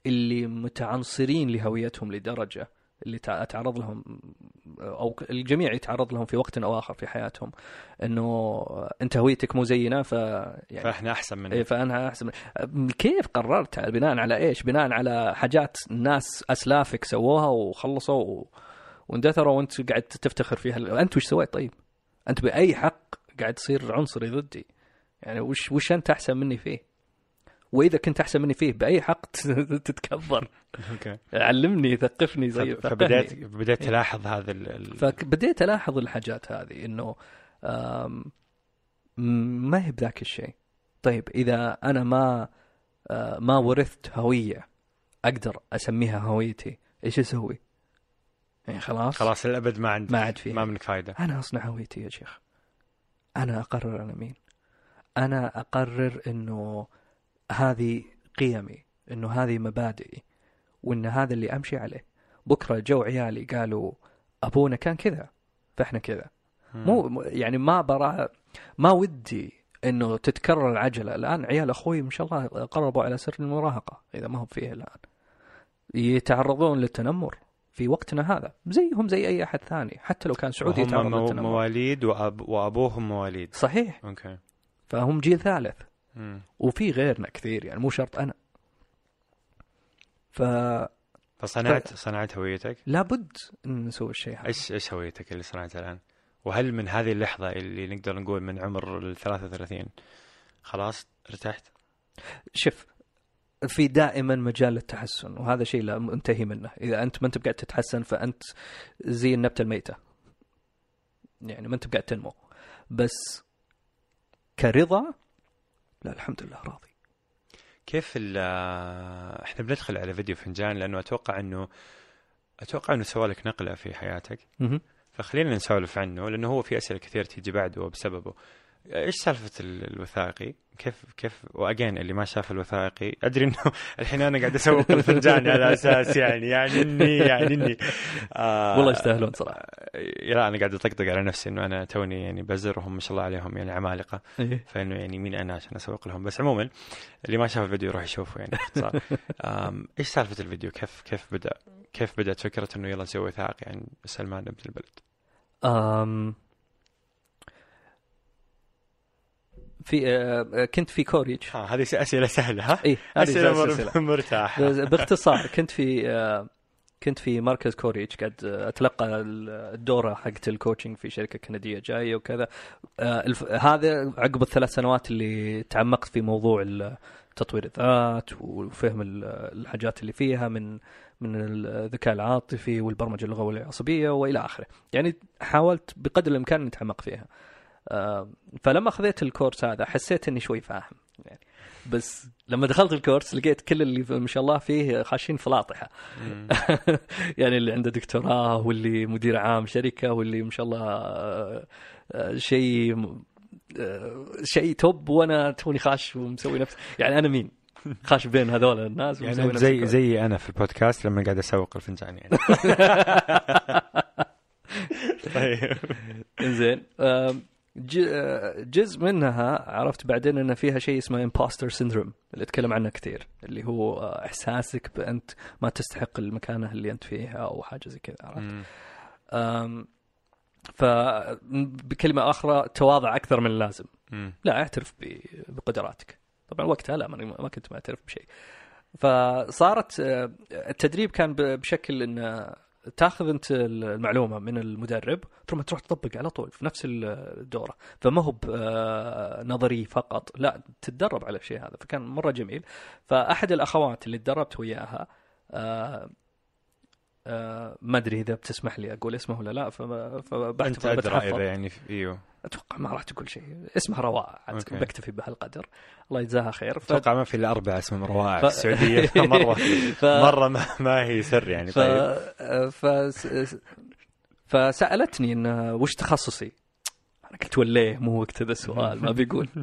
اللي متعنصرين لهويتهم لدرجة اللي تع- تعرض لهم أو الجميع يتعرض لهم في وقت أو آخر في حياتهم إنه انت هويتك مو زينا ف يعني فإحنا أحسن من إيه فأنا أحسن كيف قررت بناء على إيش؟ بناء على حاجات ناس أسلافك سووها وخلصوا و... واندثروا وأنت قاعد تفتخر فيها أنت وش سويت طيب؟ أنت بأي حق قاعد تصير عنصري ضدي؟ يعني وش وش أنت أحسن مني فيه؟ وإذا كنت أحسن مني فيه بأي حق تتكبر؟ okay علمني ثقفني زي فب- فقهني. فبدأت بدأت تلاحظ هذا ال... فبديت ألاحظ الحاجات هذه إنه ما هي بذاك الشيء طيب إذا أنا ما آه، ما ورثت هوية أقدر أسميها هويتي إيش أسوي؟ يعني خلاص خلاص الأبد ما عندك ما عاد فيها. ما منك فائده أنا أصنع هويتي يا شيخ أنا أقرر أنا مين أنا أقرر إنه هذه قيمي إنه هذه مبادئي وإن هذا اللي أمشي عليه. بكرة جو عيالي قالوا أبونا كان كذا فإحنا كذا. مو يعني ما برا ما ودي إنه تتكرر العجلة. الآن عيال أخوي ما شاء الله قربوا على سن المراهقة إذا ما هم فيه الآن. يتعرضون للتنمر في وقتنا هذا زيهم زي أي أحد ثاني حتى لو كان سعودي يتعرض مو- للتنمر. مواليد وأب... وأبوهم مواليد. صحيح. أوكي. فهم جيل ثالث. مم. وفي غيرنا كثير يعني مو شرط أنا فلابد فصنعت صنعت هويتك إن نسوي الشيء هذا إيش إيش هويتك اللي صنعتها الآن؟ وهل من هذه اللحظة اللي نقدر نقول من عمر ال 33 خلاص ارتحت؟ شوف في دائما مجال للتحسن وهذا شيء لا منتهي منه إذا أنت ما أنت قاعد تتحسن فأنت زي النبته الميتة يعني ما أنت قاعد تنمو بس كرضا لا الحمد لله راضي. كيف ال إحنا بندخل على فيديو فنجان؟ لأنه أتوقع إنه أتوقع إنه سوى لك نقلة في حياتك. فخلينا نسولف عنه لأنه هو في أسئلة كثير تيجي بعده بسببه إيش سالفة ال- الوثائقي؟ كيف كيف وأجين اللي ما شاف الوثائقي أدري إنه الحين أنا قاعد أسوق الفنجان على أساس يعني يعني اني يعني إني. آه والله يستاهلون صراحة. لا أنا قاعد أطقطق على نفسي إنه أنا توني يعني بزر وهم ما شاء الله عليهم يعني عمالقة. إيه. فإنه يعني مين أنا عشان أسوق لهم. بس عموما اللي ما شاف الفيديو يروح يشوفه يعني. باختصار إيش سالفة الفيديو؟ كيف كيف بدأ؟ كيف بدأت فكرة إنه يلا نسوي وثائقي عن سلمان ابن البلد؟ أم في آه، كنت في Courage. ها هذه أسئلة سهلة ها؟ اي هذه أسئلة. مر- مرتاحة. بس باختصار كنت في آه، كنت في مركز Courage قاعد أتلقى الدورة حقت ال coaching في شركة كندية جاية وكذا. آه،. هذا عقب الثلاث سنوات اللي تعمقت في موضوع تطوير الذات وفهم ال- الحاجات اللي فيها من من الذكاء العاطفي والبرمجة اللغوية العصبية وإلى آخره. يعني حاولت بقدر الإمكان إني أتعمق فيها. آه، فلما خذيت الكورس هذا حسيت إني شوي فاهم يعني بس لما دخلت الكورس لقيت كل اللي ما شاء الله فيه خاشين فلاطحه. يعني اللي عنده دكتوراه واللي مدير عام شركة واللي ما شاء الله آه، آه، شيء آه، شيء top وأنا توني خاش ومسوي نفس يعني أنا مين؟ خاش بين هذول الناس يعني زي. زي أنا في البودكاست لما قاعد أسوق الفنجان يعني طيب إنزين آه، جزء منها عرفت بعدين إن فيها شيء اسمه impostor syndrome اللي أتكلم عنه كثير اللي هو إحساسك بأنت ما تستحق المكانة اللي أنت فيها أو حاجة زي كذا عرفت مم. أم، ف بكلمة أخرى تواضع أكثر من اللازم مم. لا اعترف بقدراتك طبعا وقتها لا ما كنت معترف بشيء فصارت آه، التدريب كان بشكل ان تاخذ انت المعلومة من المدرب ثم تروح تطبق على طول في نفس الدورة. فما هو آه، نظري فقط لا تتدرب على الشيء هذا فكان مرة جميل. فأحد الأخوات اللي تدربت وياها آه، آه، ما أدري إذا بتسمح لي أقول اسمه ولا لا فبحت أنت أدرى بتحفظ. إذا يعني إيوه. أتوقع ما راح تقول شيء. اسمها أوكي. بكتفي بهالقدر. الله يجزاها خير. ف... أتوقع ما في إلا أربع اسمهم روائع ف- السعودية. مرة. ف... مرة ما, ما هي سر يعني. ف... طيب. ف... فسألتني إن وش تخصصي؟ أنا قلت وليه؟ مو وقت هذا السؤال. ما بيقول.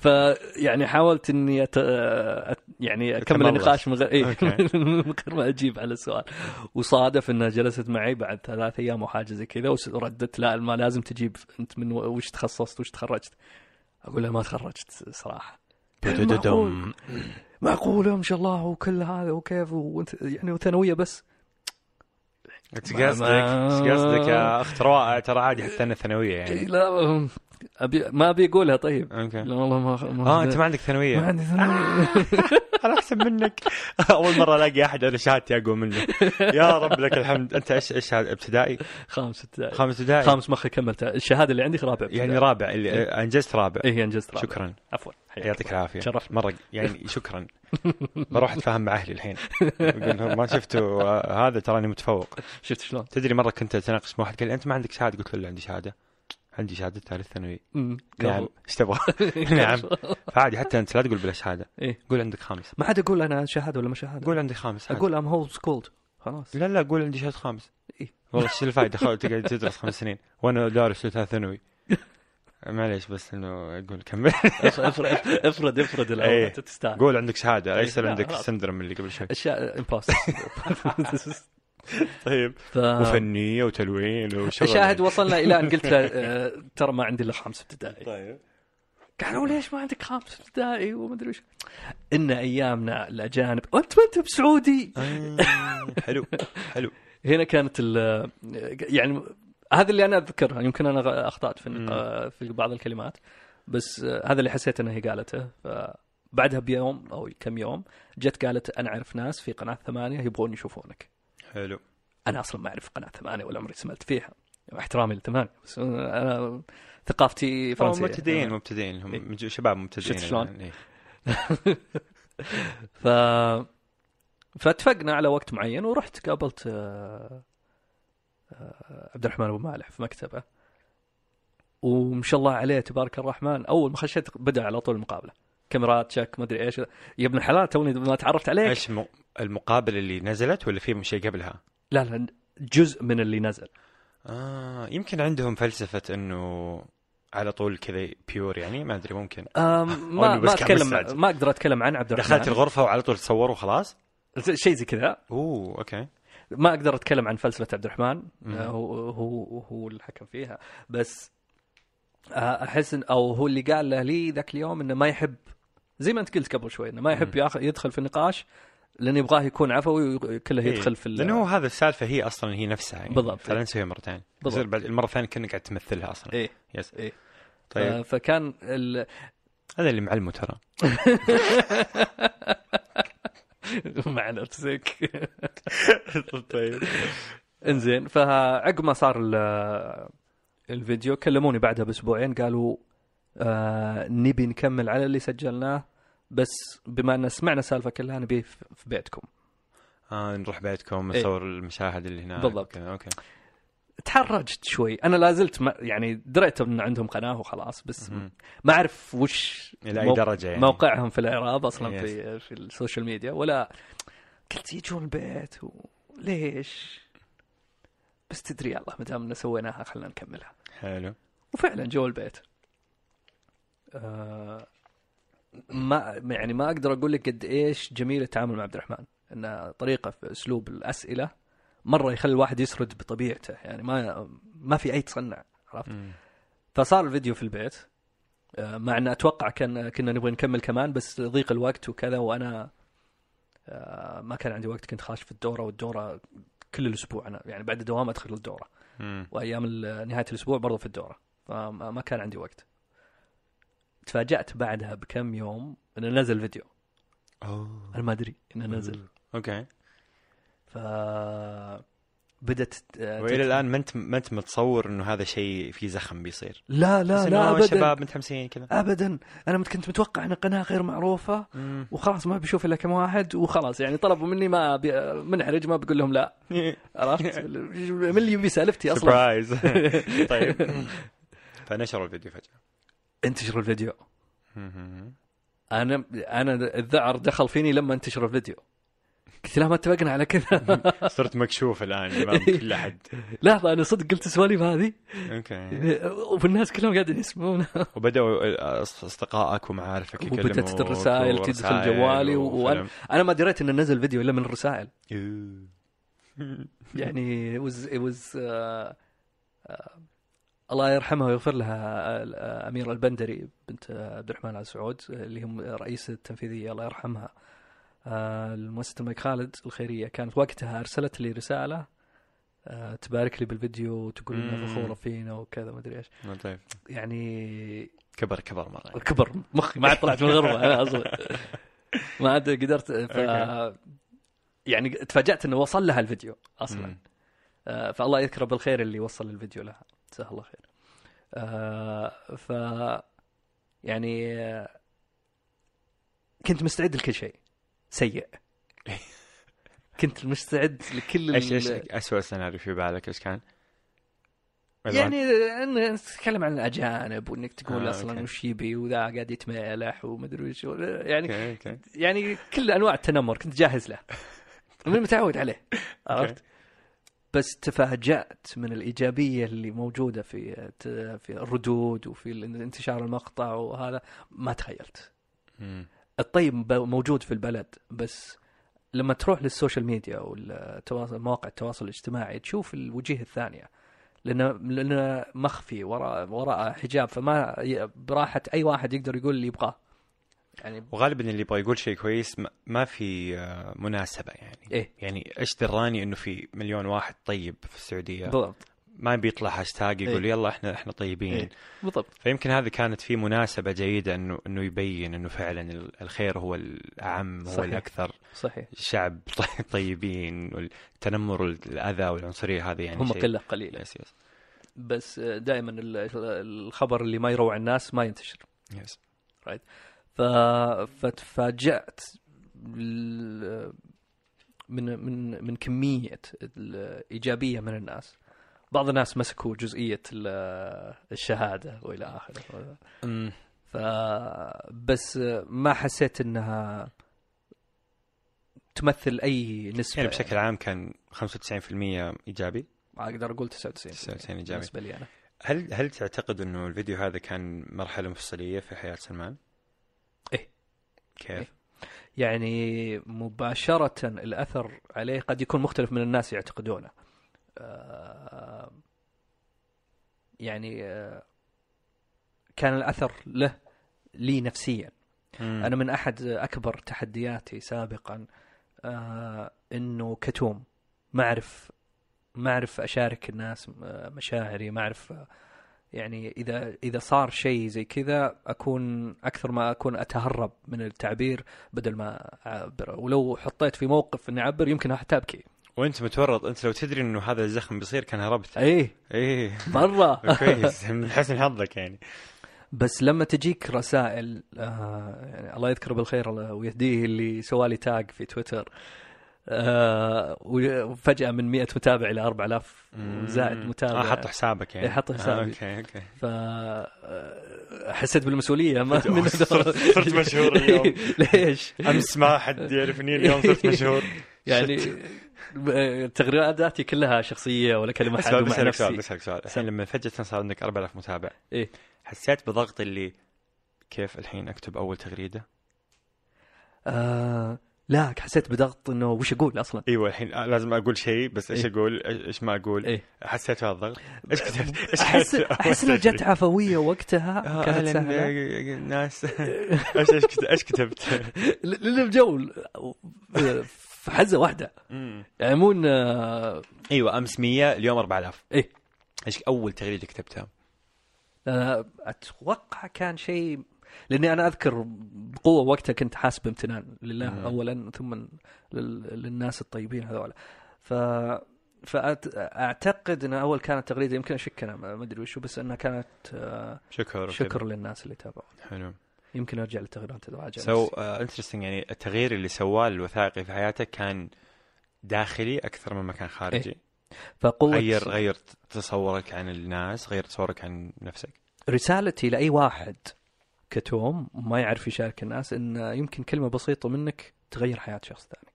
فيعني حاولت إني أت... يعني أكمل. النقاش من غير إيه؟ من غير ما أجيب على السؤال وصادف إنها جلست معي بعد ثلاث أيام وحاجه زي كذا وردت لا ما لازم تجيب أنت من وش تخصصت وش تخرجت أقول لها ما تخرجت صراحة دم. معقوله ما شاء الله وكل هذا وكيف وأنت يعني وثانوية بس إيش قصدك؟ إيش قصدك يا أخت روائع ترى عادي حتى أنا ثانوية إيه، يعني لا أبي ما أبي أقولها طيب. أوكي. لا والله ما, ما آه أنت ما عندك ما ثانويه عندي ثانوية. أنا أحسن منك. أول مرة ألاقي أحد أنا شهادتي اقوى منه. يا رب لك الحمد. أنت إيش إيش هذا ابتدائي؟ خامس ابتدائي. خامس ابتدائي. خامس مخي كملتها الشهادة اللي عندي رابع. ابتدائي. يعني رابع اللي أنجزت رابع. إيه أنجزت رابع. شكرا. عفوا. يعطيك. العافية. شرفت مرة يعني شكرا. بروح أتفاهم مع أهلي الحين. ما شفتوا آه، هذا تراني متفوق. شفت شلون؟ تدري مرة كنت أتناقش مع واحد قال لي أنت ما عندك شهادة؟ قلت له عندي شهادة. عندي شهادة ثالث ثانوي. نعم. إيش تبغى؟ نعم. فعادي حتى أنت لا تقول بلا شهادة. إيه. قول عندك خامس. ما عاد أقول أنا شهادة ولا ما شهادة. قول عندي خامس عادي. أقول I'm home schooled خلاص. لا لا قول عندي شهادة خامس. إيه. والله إيش الفائده تقعد تدرس خمس سنين. وأنا دارس ثالث ثانوي. معليش بس إنه أقول كمل. افرض افرض إيه. الأول أنت تستاهل. قول عندك شهادة. ليس لا، عندك. ال syndrome اللي قبل شوي؟ أشياء impostor طيب. ف... وفنية وتلوين وشغل شاهد وصلنا إلى أن قلت له آه، ترى ما عندي إلا خامس ابتدائي. طيب. قالوا ليش ما عندك خامس ابتدائي؟ وما أدري وش. إن أيامنا الأجانب وانت ما أنت بسعودي؟ آه، حلو حلو. هنا كانت ال يعني هذا اللي أنا اذكرها يمكن أنا أخطأت في في بعض الكلمات بس آه، هذا اللي حسيت انها هي قالته. فبعدها بيوم أو كم يوم جت قالت أنا أعرف ناس في قناة ثمانية يبغون يشوفونك. حلو. أنا أصلا ما أعرف قناة ثمانية ولا عمري سمعت فيها. احترامي للثمانيه بس أنا ثقافتي فرنسية. مبتدئين مبتدئين. هم إيه. شباب مبتدئين شفت شلون؟ يعني. ف فاتفقنا على وقت معين ورحت قابلت آه، آه، عبد الرحمن أبو مالح في مكتبة. وما شاء الله عليه تبارك الرحمن أول ما خشيت بدأ على طول المقابلة. كاميرات شك ما أدري إيش. يا ابن الحلال توني ما تعرفت عليك. إيش المقابله اللي نزلت ولا في شيء قبلها؟ لا لا جزء من اللي نزل آه يمكن عندهم فلسفة إنه على طول كذا pure يعني ما أدري ممكن آم، ما ما أتكلم. ما أقدر أتكلم عن عبد الرحمن دخلت الغرفة وعلى طول تصوروا خلاص؟ شيء زي كذا أوه okay ما أقدر أتكلم عن فلسفة عبد الرحمن مم. آه، هو هو هو اللي حكم فيها بس آه، أحس إن أو هو اللي قال له لي ذاك اليوم إنه ما يحب زي ما أنت قلت قبل شوي إنه ما يحب يدخل في النقاش لأن يبغاه يكون عفوي وكله إيه. يدخل في لأنه هو هذا السالفة هي أصلا هي نفسها يعني. بالضبط. فلا نسويها مرتين بالضبط. المرة الثانية كأنك قاعد تمثلها أصلا. إيه. يس إيه. طيب. آه، فكان ال... هذا اللي معلمه ترى. مع نفسك. طيب. إنزين فعقب ما صار ال- الفيديو كلموني بعدها بأسبوعين قالوا آه نبي نكمل على اللي سجلناه. بس بما أن سمعنا السالفه كلها نبي في بيتكم. آه نروح بيتكم إيه. نصور المشاهد اللي هناك. بالضبط. كذا، okay. تحرجت شوي. أنا لا زلت ما يعني دريت إن عندهم قناة وخلاص بس. ما أعرف وش إلى أي درجة يعني. موقعهم في الإعراب أصلا Yes. في في السوشيال ميديا. ولا قلت يجون البيت وليش؟ بس تدري الله ما دام سويناها خلينا نكملها. حلو. وفعلا جو البيت. آه ما يعني ما أقدر أقول لك قد إيش جميل التعامل مع عبد الرحمن. انه طريقة في أسلوب الأسئلة مرة يخلي الواحد يسرد بطبيعته. يعني ما ما في أي تصنع عرفت. فصار الفيديو في البيت آه، مع إن أتوقع كان كنا نبغى نكمل كمان بس ضيق الوقت وكذا وأنا آه، ما كان عندي وقت كنت خاش في الدورة والدورة كل الأسبوع. أنا يعني بعد الدوام أدخل الدورة. وأيام نهاية الأسبوع برضو في الدورة. فما ما كان عندي وقت. تفاجأت بعدها بكم يوم إنه نزل فيديو. أوه. أنا ما أدري إنه نزل. أوكي. ف بدت آه، وإلى الآن ما انت ما أنت متصور إنه هذا شيء في زخم بيصير؟ لا لا لا ابدا. شباب متحمسين كذا. ابدا. أنا كنت متوقع إن قناة غير معروفة مم. وخلاص ما بشوف إلا كم واحد وخلاص. يعني طلبوا مني ما بي منحرج ما بقول لهم لا. عرفت؟ من اللي يبي سالفتي أصلا. surprise طيب. فنشروا الفيديو فجأة. انتشر الفيديو. أنا أنا الذعر دخل فيني لما انتشر الفيديو. قلت لا ما اتفقنا على كذا. صرت مكشوف الآن امام كل أحد. لحظة أنا صدق قلت السواليف هذه أوكي. والناس كلهم قاعدين يسمعون وبدأوا اصدقائك ومعارفك يكلموا وبدت الرسائل تدخل جوالي وأنا- أنا ما دريت إنه نزل فيديو إلا من الرسائل يعني it was, it was uh, uh, الله يرحمها ويغفر لها uh, أميرة البندري بنت عبد الرحمن آل سعود اللي هم رئيسة التنفيذية الله يرحمها. uh, المؤسسة الملك خالد الخيرية كانت وقتها أرسلت لي رسالة uh, تبارك لي بالفيديو وتقول. انها فخورة فينا وكذا ما أدري إيش. طيب. يعني كبر كبر مرة كبر. مخي ما عاد طلعت من الغرفه أنا أصلا ما عاد قدرت. ف يعني تفاجأت إنه وصل لها الفيديو أصلا. آه، فالله يذكره بالخير اللي وصل الفيديو لها. جزاه الله خير. آه، ف يعني آه، كنت مستعد لكل شيء. سيء. كنت مستعد لكل إيش إيش اسوء سيناريو في بالك؟ إيش كان؟ يعني إن تتكلم عن الأجانب وإنك تقول آه، أصلا okay. وش يبي وذا قاعد يتمالح ومدري وش يعني okay okay. يعني كل أنواع التنمر كنت جاهز له. من متعود عليه. عرفت؟ بس تفاجأت من الإيجابية اللي موجودة في في الردود وفي انتشار المقطع وهذا ما تخيلت. الطيب موجود في البلد بس لما تروح للسوشيال ميديا والتواصل مواقع التواصل الاجتماعي تشوف الوجيه الثانية لأنه لأنه مخفي وراء وراء حجاب فما براحة أي واحد يقدر يقول اللي يبغاه يعني وغالبا اللي يبغى يقول شيء كويس ما- في آه، مناسبة يعني. إيه. يعني إيش دراني إنه في مليون واحد طيب في السعودية؟ بالضبط. ما بيطلع هاشتاج يقول إيه. يلا إحنا إحنا طيبين. إيه. بالضبط. فيمكن هذه كانت في مناسبة جيدة انه إنه يبين إنه فعلا ال- الخير هو الأعم هو صحيح. الأكثر صحيح. الشعب طي- طيبين والتنمر والاذى والعنصرية هذه يعني هم قلة قليلة. yes yes. بس دائما الخبر اللي ما يروع الناس ما ينتشر. yes. ف... فتفاجأت من من من كمية الإيجابية من الناس. بعض الناس مسكوا جزئية ال- الشهادة وإلى آخره. أمم، ف بس ما حسيت إنها تمثل أي نسبة. يعني بشكل عام كان 95% إيجابي. أقدر أقول 99 99 إيجابي. بالنسبة لي أنا. هل هل تعتقد إنه الفيديو هذا كان مرحلة مفصلية في حياة سلمان؟ إيه. كيف؟ إيه. يعني مباشرة الأثر عليه قد يكون مختلف من الناس يعتقدونه آه، يعني آه، كان الأثر له لي نفسيا مم. أنا من أحد أكبر تحدياتي سابقا آه إنه كتوم ما أعرف ما أعرف أشارك الناس مشاعري ما أعرف آه، يعني إذا إذا صار شيء زي كذا أكون أكثر ما أكون أتهرب من التعبير بدل ما أعبر. ولو حطيت في موقف إني أعبر يمكن حتى ابكي وأنت متورط. أنت لو تدري إنه هذا الزخم بيصير كان هربت. إيه. إيه. مرة. كويس. من حسن حظك يعني. بس لما تجيك رسائل آه يعني الله يذكره بالخير ويهديه اللي سوالي tag في تويتر آه وفجأة من 100 متابع إلى 4000 زائد متابع. آه حطوا حسابك يعني. إيه، حطوا حسابي. آه okay okay. ف آه، حسيت بالمسؤولية ما من صرت- مشهور اليوم. ليش؟ أمس ما حد يعرفني اليوم صرت مشهور. يعني آه، تغريداتي كلها شخصية ولا كلمة بس حد بسألك سؤال بسألك سؤال الحين لما فجأة صار عندك 4000 متابع. إيه. حسيت بضغط اللي كيف الحين أكتب أول تغريدة؟ آه لا حسيت بضغط إنه وش أقول أصلا إيوه الحين لازم أقول شيء بس إيش إيه. أقول إيش ما أقول إيه. حسيت بهذا الضغط إيش كتبت إيش احس؟ أحس انها جت عفوية وقتها آه، كانت سهلة آه، ناس إيش إيش إيش كتبت؟ لأن الجو في حزة واحدة. يعني مو إن، آه، إيوه أمس 100 اليوم 4000 إيه إيش أول تغريدة كتبتها؟ آه، أتوقع كان شيء لأني أنا أذكر بقوة وقتها كنت حاسس بامتنان لله مم. اولا ثم لل- للناس الطيبين هذول ف فاعتقد إن أول كانت تغريدة يمكن أشك أنا ما أدري وشو بس إنها كانت آه، شكر. شكر للناس اللي تابعوا حلو يمكن أرجع للتغريدات اراجع so. interesting يعني التغيير اللي سواه الوثائقي في حياتك كان داخلي أكثر مما كان خارجي فقوة غير غير تصورك عن الناس غير تصورك عن نفسك رسالتي لأي واحد كتوم ما يعرف يشارك الناس إن يمكن كلمة بسيطة منك تغير حياة شخص ثاني.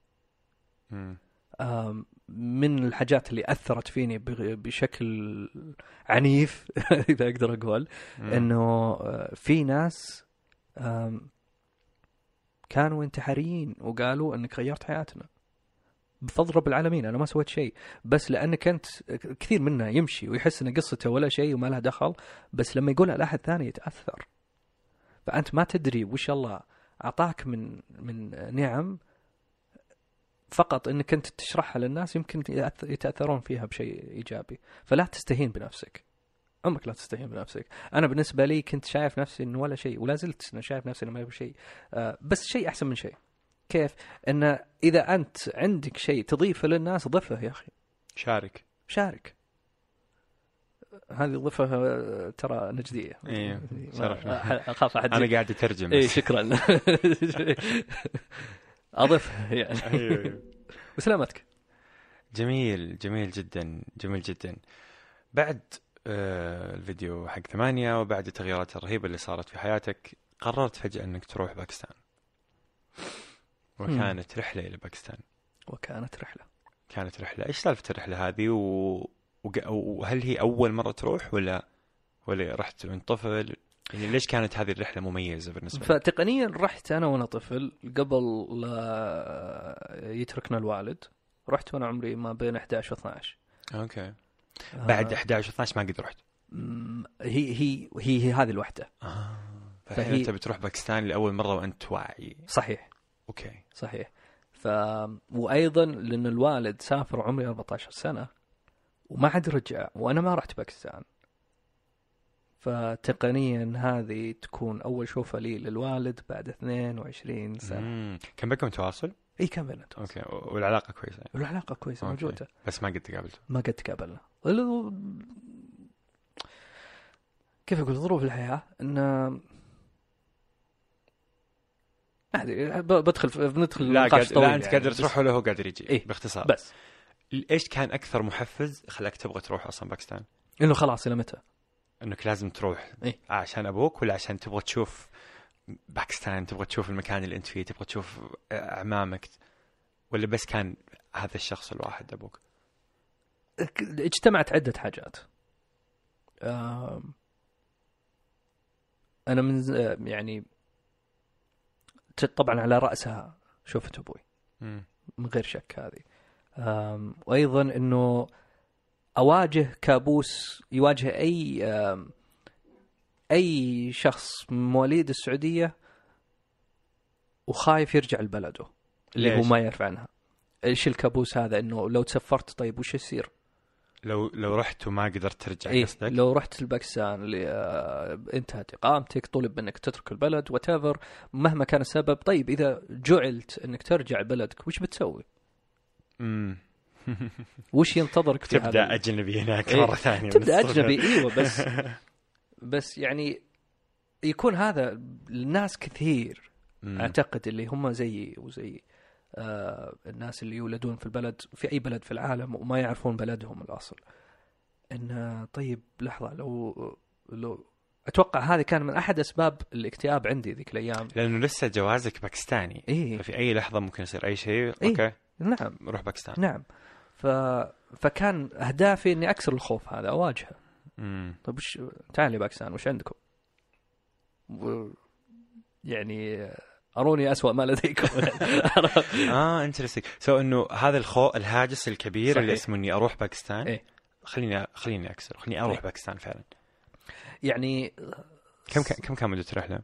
من الحاجات اللي أثرت فيني بشكل عنيف إذا أقدر أقول. إنه آه، في ناس كانوا انتحاريين وقالوا إنك غيرت حياتنا. بفضل رب العالمين أنا ما سويت شيء. بس لأنك أنت كثير منا يمشي ويحس إن قصته ولا شيء وما لها دخل بس لما يقولها لأحد ثاني يتأثر. فأنت ما تدري وش الله أعطاك من من نعم فقط إنك أنت تشرحها للناس يمكن يتأثرون فيها بشيء إيجابي. فلا تستهين بنفسك. عمرك لا تستهين بنفسك. أنا بالنسبة لي كنت شايف نفسي إنه ولا شيء ولا زلت شايف نفسي إنه ما شيء. آه، بس شيء أحسن من شيء. كيف؟ ان إذا أنت عندك شيء تضيفه للناس ضفه يا أخي. شارك. شارك. هذه ضفه آه، ترى نجدية. إيه، ما- شرفنا. أخاف أحد أنا قاعد أترجم. اي. شكرا. اضفها يعني. أيوه، أيوه. وسلامتك. جميل جميل جدا جميل جدا. بعد آه، الفيديو حق ثمانية وبعد التغييرات الرهيبة اللي صارت في حياتك قررت فجأة إنك تروح باكستان. وكانت رحلة إلى باكستان. وكانت رحلة. كانت رحلة. إيش سالفة الرحلة هذه؟ و... وهل هي أول مرة تروح ولا ولا رحت وانت طفل يعني ليش كانت هذه الرحلة مميزة بالنسبة لك؟ فتقنيا رحت أنا وأنا طفل قبل لا يتركنا الوالد. رحت وأنا عمري ما بين 11 و 12 okay بعد آه، 11 12 ما قد رحت؟ هي هي هي, هي هذه الوحدة. آه. فالحين فهي- انت بتروح باكستان لأول مرة وأنت واعي. صحيح. okay. صحيح. ف وأيضا لأن الوالد سافر عمري 14 سنة وما عاد رجع وأنا ما رحت باكستان فتقنيا هذه تكون أول شوفة لي للوالد بعد 22 سنة مم. كان بينكم تواصل؟ إي كان بيننا تواصل. okay والعلاقة كويسة يعني. والعلاقة كويسة okay. موجودة بس ما قد تقابلتوا ما قد تقابلنا كيف أقول ظروف الحياة إن ما أدري بدخل بندخل لا قادر لا أنت يعني، قادر بس- تروح ولا هو قادر يجي إيه، باختصار بس إيش كان أكثر محفز خلاك تبغى تروح أصلا باكستان؟ إنه خلاص إلى متى؟ إنك لازم تروح إيه. عشان أبوك ولا عشان تبغى تشوف باكستان تبغى تشوف المكان اللي أنت فيه تبغى تشوف أعمامك ولا بس كان هذا الشخص الواحد أبوك؟ اجتمعت عدة حاجات أنا من يعني طبعا على رأسها شوفت أبوي مم. من غير شك هذه آم، وأيضا أنه أواجه كابوس يواجه أي آم، أي شخص مواليد السعودية وخايف يرجع لبلده اللي هو؟ ما يعرف عنها إيش الكابوس هذا إنه لو تسفرت طيب وش يصير؟ لو لو رحت وما قدرت ترجع إيه قصدك لو رحت لباكستان اللي آه، انتهت إقامتك طلب منك تترك البلد وات مهما كان السبب طيب إذا جعلت إنك ترجع بلدك وش بتسوي؟ وش ينتظرك في هذا تبدا أجنبي هناك إيه. مرة ثانية تبدأ. أجنبي إيوه بس بس يعني يكون هذا الناس كثير مم. أعتقد اللي هم زيي وزي آه الناس اللي يولدون في البلد في أي بلد في العالم وما يعرفون بلدهم الأصل إن طيب لحظة لو لو أتوقع هذه كان من أحد أسباب الاكتئاب عندي ذيك الأيام لأنه لسه جوازك باكستاني إيه ففي أي لحظة ممكن يصير أي شيء إيه. أوكي نعم روح باكستان نعم ف فكان اهدافي إني أكسر الخوف هذا أواجهه مم. طيب وش تعال يا باكستان وش عندكم؟ و... يعني أروني اسوء ما لديكم آه interesting so إنه هذا الخو الهاجس الكبير صحيح. اللي اسمه إني أروح باكستان إيه. خليني خليني أكسر خليني أروح إيه. باكستان فعلا يعني كم كان كم كان مدة الرحله؟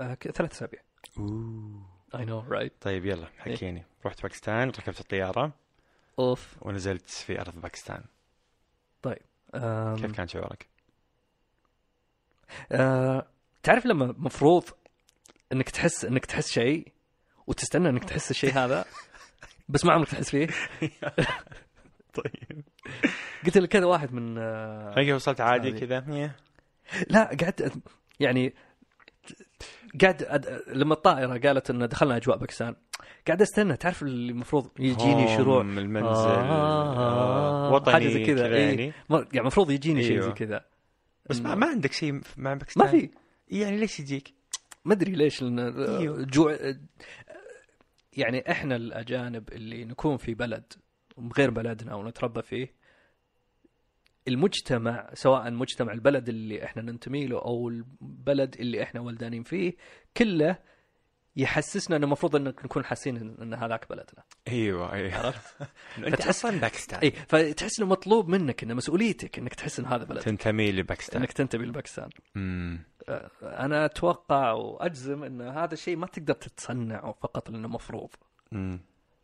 آه، ثلاث أسابيع أوه I know right طيب يلا حكيني. رحت باكستان ركبت الطيارة. أوف. ونزلت في أرض باكستان. آم، كيف كان شعورك؟ آه، تعرف لما مفروض إنك تحس إنك تحس شيء وتستنى إنك تحس الشيء هذا بس ما عمرك تحس فيه؟ طيب. قلت لك كذا واحد من آه، هيك وصلت عادي. كذا. لا قعدت يعني قاعد أد... لما الطائرة قالت إن دخلنا أجواء باكستان قاعد أستنى تعرف اللي المفروض يجيني شروع هوم، المنزل آه، آه، وطني حاجة زي كذا، إيه. يعني ما- يعني المفروض يجيني شيء أيوه. زي كذا بس ما, ما عندك شيء مع باكستان ما في يعني ليش يجيك؟ ما أدري ليش لأن أيوه. جوع يعني إحنا الأجانب اللي نكون في بلد غير بلدنا ونتربى فيه المجتمع سواء مجتمع البلد اللي إحنا ننتمي له أو البلد اللي إحنا ولدانين فيه كله يحسسنا إنه المفروض ان نكون حاسين إن هذاك بلدنا. أيوه أيوه. عرفت؟ أنت أصلا باكستان اي فتحس إنه مطلوب منك إنه مسؤوليتك إنك تحس إن هذا بلدك. تنتمي لباكستان. إنك تنتمي لباكستان. امم أنا أتوقع وأجزم إن هذا الشيء ما تقدر تتصنعه فقط لأنه مفروض. امم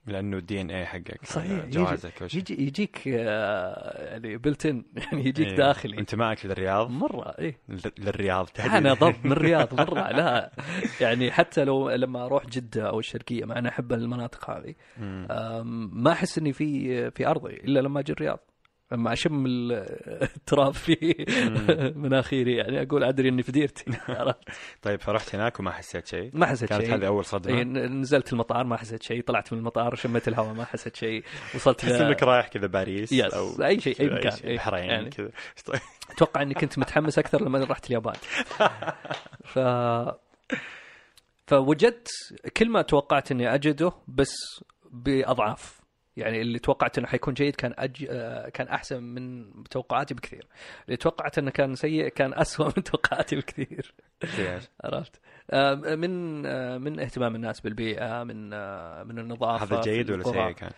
لأنه الدي ان اي حقك. صحيح، يجي- جوازك وش يجي يجيك آه، يعني بلتن يعني يجيك إيه. داخلي. انتمائك للرياض؟ مرة ل- للرياض تحديداً. أنا ضب من الرياض مرة لا. يعني حتى لو لما أروح جدة أو الشرقيه مع أنا أحب المناطق هذه ما أحس إني في في أرضي إلا لما أجي الرياض. لما أشم ال- التراب في مناخيري يعني أقول أدري إني في ديرتي؟ طيب فرحت هناك وما حسيت شيء؟ ما حسيت كانت شيء. هذه أول إيه، صدمه ن- نزلت المطار ما حسيت شيء. طلعت من المطار شميت الهواء ما حسيت شيء. وصلت تحس إنك رايح كذا باريس يس أو أي شيء أي مكان شيء، إيه. البحرين يعني. كذا. طيب. أتوقع إني كنت متحمس أكثر لما رحت اليابان. ف فوجدت كل ما توقعت إني أجده بس بأضعاف. يعني اللي توقعت إنه حيكون جيد كان أج... آه، كان أحسن من توقعاتي بكثير اللي توقعت إنه كان سيء كان أسوأ من توقعاتي بكثير. عرفت من آه، من اهتمام الناس بالبيئة من آه، من النظافة هذا جيد ولا. سيء كان؟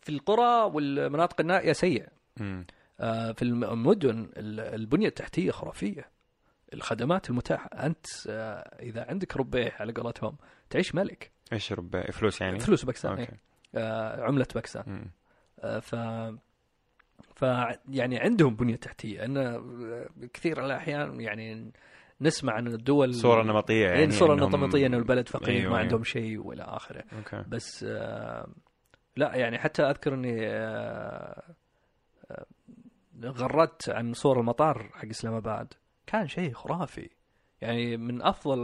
في القرى والمناطق النائية سيء مم. في المدن ال- البنية التحتية خرافية الخدمات المتاحة أنت آه، إذا عندك ربية على قولتهم تعيش ملك إيش ربية فلوس يعني؟ فلوس باكستان أوكي آه، عملة باكستان. آه، ف ف يعني عندهم بنية تحتية. أن آه، كثير الأحيان يعني نسمع عن الدول صورة نمطية يعني يعني صورة إنهم- نمطية أن البلد فقير أيوة، ما أيوة. عندهم شيء وإلى آخره. أوكي. بس آه، لا يعني حتى أذكر إني آه، آه، غردت عن صور المطار حق إسلام آباد. كان شيء خرافي. يعني من أفضل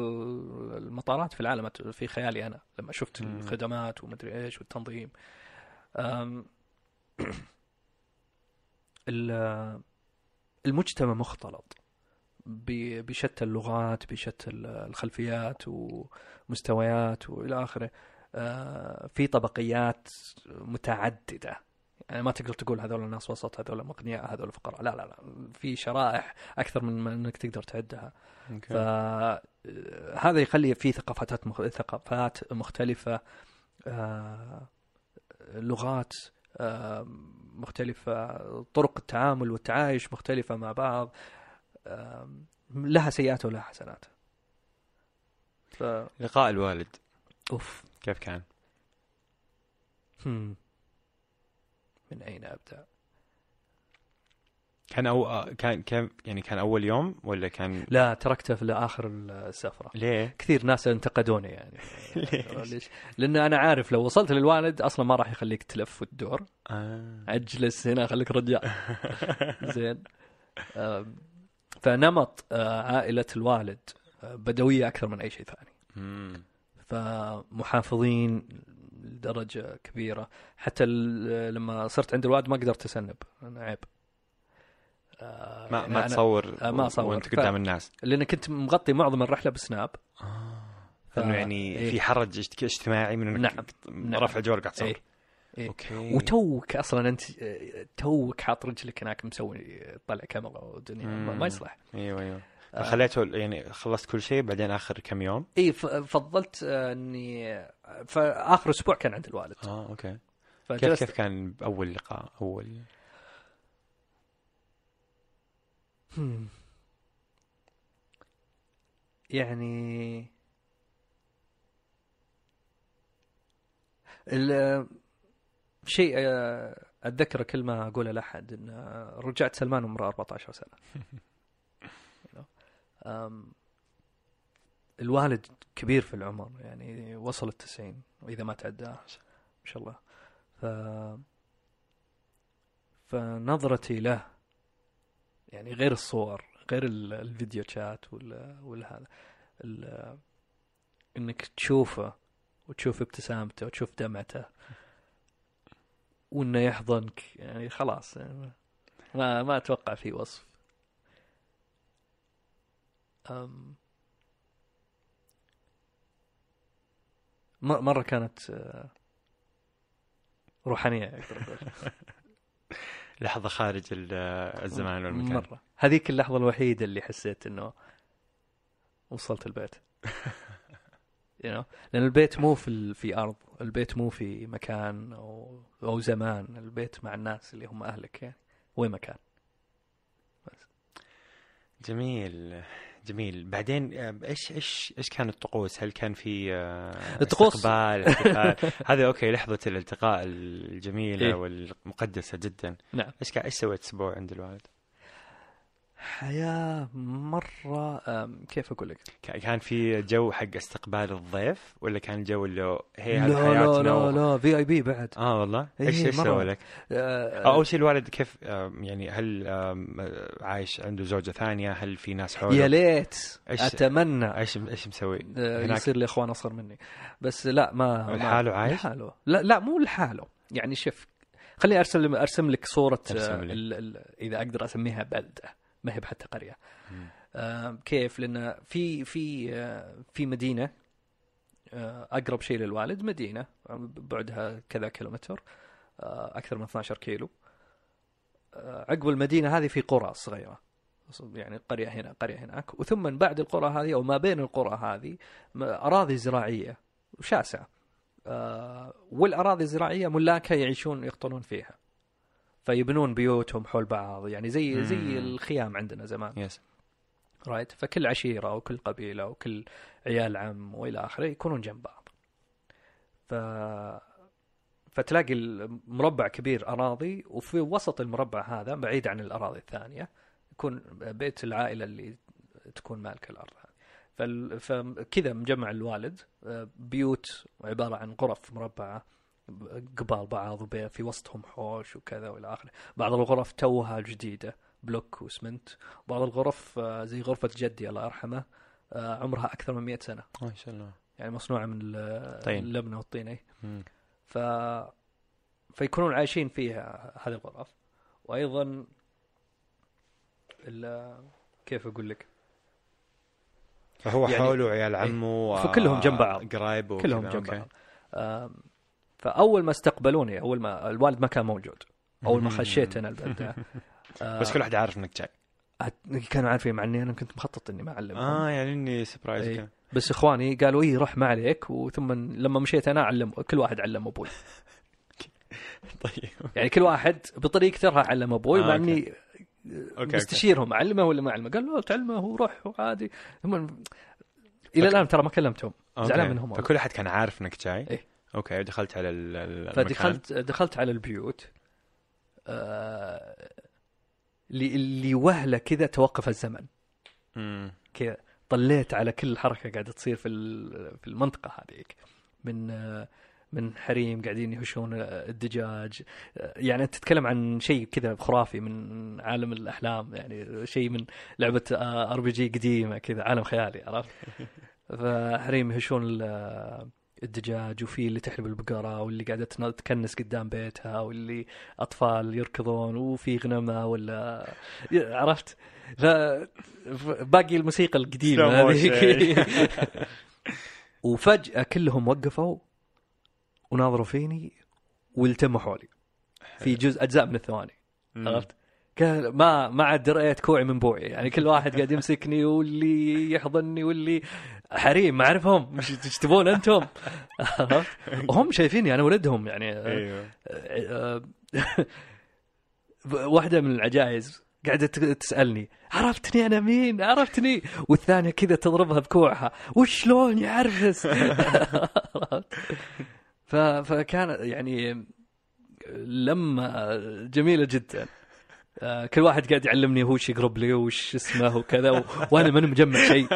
المطارات في العالم في خيالي أنا لما شفت مم. الخدمات ومدري إيش والتنظيم. المجتمع مختلط بشتى اللغات بشتى الخلفيات ومستويات وإلى آخره. آه، في طبقيات متعددة. يعني ما تقدر تقول هذول الناس وسط هذول اغنياء هذول فقراء لا لا لا. في شرائح أكثر من ما إنك تقدر تعدها. أوكي. فهذا يخلي في ثقافات مخ... ثقافات مختلفة آه، لغات آه، مختلفة طرق التعامل والتعايش مختلفة مع بعض آه، لها سيئات ولها حسنات. ف... لقاء الوالد. أوف. كيف كان؟ هم. من أين أبدأ كان أو كان كان يعني كان أول يوم ولا كان لا تركته في آخر السفرة ليه؟ كثير ناس انتقدوني يعني ليش؟ ليش؟ لأن أنا عارف لو وصلت للوالد أصلا ما راح يخليك تلف وتدور آه. أجلس هنا خليك رجال زين فنمط آه، عائلة الوالد آه، بدوية أكثر من أي شيء ثاني. فمحافظين لدرجة كبيرة حتى لما صرت عند الوالد ما قدرت أسنب أنا عيب آه، ما يعني ما تصور آه، ما أصور. وانت قدام الناس لأن كنت مغطي معظم الرحلة بسناب ف- إنه يعني إيه. في حرج اجت- اجتماعي من إنك نعم. نعم. رفع جوال قاعد تصور إيه. إيه. أوكي وتوك أصلا أنت آه، توك حاط رجلك هناك مسوي طلع كاميرا ودنيا. ما يصلح أيوه أيوه آه. فخليته يعني خلصت كل شيء بعدين آخر كم يوم؟ إي فضلت آه، إني في آخر أسبوع كان عند الوالد. آه أوكي. كيف فجلست كيف كان أول لقاء؟ أول. هم. يعني ال- شيء آه، أتذكره كل ما أقوله لأحد إن رجعت سلمان عمره 14 سنة. الوالد كبير في العمر يعني وصل التسعين وإذا ما تعداه ما شاء الله. ف فنظرتي له يعني غير الصور غير ال- الفيديو شات ولا ولا هذا ال- إنك تشوفه وتشوف ابتسامته وتشوف دمعته وإنه يحضنك يعني خلاص يعني ما ما أتوقع في وصف. أم م- مرة كانت آه، أقول لحظة خارج ال- الزمان والمكان. مرة. هذيك اللحظة الوحيدة اللي حسيت إنه وصلت البيت. You know? لأن البيت مو في في أرض. البيت مو في مكان أو أو زمان. البيت مع الناس اللي هم أهلك يعني. وين مكان؟ جميل. جميل بعدين آه، إيش إيش إيش كانت الطقوس؟ هل كان في آه، الطقوس- استقبال؟ هذا أوكي لحظة الالتقاء الجميلة إيه. والمقدسة جدا نعم إيش كان إيش سويت أسبوع عند الوالد؟ حياة مرة أم، كيف أقول لك؟ كا- كان في جو حق استقبال الضيف ولا كان جو اللي هي لا لا لا لا VIP بعد آه والله إيه، إيش إيش. سوى لك؟ آه، أو اول شيء الوالد كيف يعني هل آه، عايش عنده زوجة ثانية؟ هل في ناس حوله؟ يا ليت إيش- أتمنى إيش إيش مسوي؟ آه، هناك يصير لي أخوان أصغر مني بس لا ما لحاله عايش؟ لحاله لا لا مو لحاله يعني شوف خليني أرسل أرسم لك صورة أرسم آه، ال إذا أقدر أسميها بلدة ما هي بحتى قرية. آه كيف؟ لأن في في آه في مدينة آه أقرب شيء للوالد مدينة بعدها كذا كيلومتر آه أكثر من 12 كيلو. آه عقب المدينة هذه في قرى صغيرة. يعني قرية هنا قرية هناك. وثم بعد القرى هذه أو ما بين القرى هذه أراضي زراعية شاسعة. آه والأراضي الزراعية ملاكها يعيشون يقطنون فيها. فيبنون بيوتهم حول بعض. يعني زي زي مم. الخيام عندنا زمان. yes right فكل عشيرة وكل قبيلة وكل عيال عم وإلى آخره يكونون جنب بعض. ف فتلاقي المربع كبير أراضي وفي وسط المربع هذا بعيد عن الأراضي الثانية يكون بيت العائلة اللي تكون مالك الأرض فكذا مجمع الوالد آه، بيوت عبارة عن غرف مربعة. قبال بعض وبي- في وسطهم حوش وكذا والى آخره بعض الغرف توها جديدة بلوك واسمنت بعض الغرف آه، زي غرفة جدي الله يرحمه آه، عمرها أكثر من 100 سنة ما شاء الله يعني مصنوعة من. اللبنه والطين إيه. ف فيكونون عايشين فيها هذه الغرف وأيضا ال... كيف أقول لك؟ فهو يعني- حوله عيال عمه و- فكلهم جنب بعض. قرايبه كلهم جنب. بعض فأول ما استقبلوني أول ما الوالد ما كان موجود. أول ما. خشيت أنا البلده آه، بس كل واحد عارف إنك جاي. كانوا عارفين مع إني أنا كنت مخطط إني ما أعلمهم. آه يعني إني surprise. كذا. بس إخواني قالوا إي روح ما عليك. وثم لما مشيت أنا علم كل واحد علم أبوي. طيب. يعني كل واحد بطريقته راح علم أبوي آه، مع. إني مستشيرهم اعلمه ولا ما اعلمه قال له تعلمه وروح وعادي. هم إلى الآن ترى ما كلمتهم. زعلان منهم. فكل احد كان عارف إنك جاي. إيه. أوكي دخلت على ال- ال- المكان. فدخلت دخلت على البيوت. آه اللي اللي وهله كذا توقف الزمن. كذا طليت على كل حركة قاعدة تصير في في المنطقة هذيك. من آه، من حريم قاعدين يهشون آه، الدجاج. آه، يعني أنت تتكلم عن شيء كذا خرافي من عالم الأحلام. يعني شيء من لعبة RPG قديمة كذا عالم خيالي عرفت؟ فحريم يهشون الدجاج وفي اللي تحلب البقرة واللي قاعدة تن- تكنس قدام بيتها واللي أطفال يركضون وفي غنمة ولا عرفت. ف- باقي الموسيقى هذيك motion. وفجأة كلهم وقفوا وناظروا فيني والتموا حولي في جزء أجزاء من الثواني. عرفت؟ ما ما عاد رأيت كوعي من بوعي يعني كل واحد قاعد يمسكني واللي يحضني واللي حريم ما أعرفهم. مش إيش تبون أنتم؟ وهم شايفيني أنا ولدهم يعني. أيوه. واحدة من العجائز قاعدة ت- تسألني عرفتني أنا مين؟ عرفتني؟ والثانية كذا تضربها بكوعها وشلون يعرفس. فكان يعني لما جميلة جدا. كل واحد قاعد يعلمني هو وش يقرب لي وش اسمه وكذا و... وأنا ماني مجمع شيء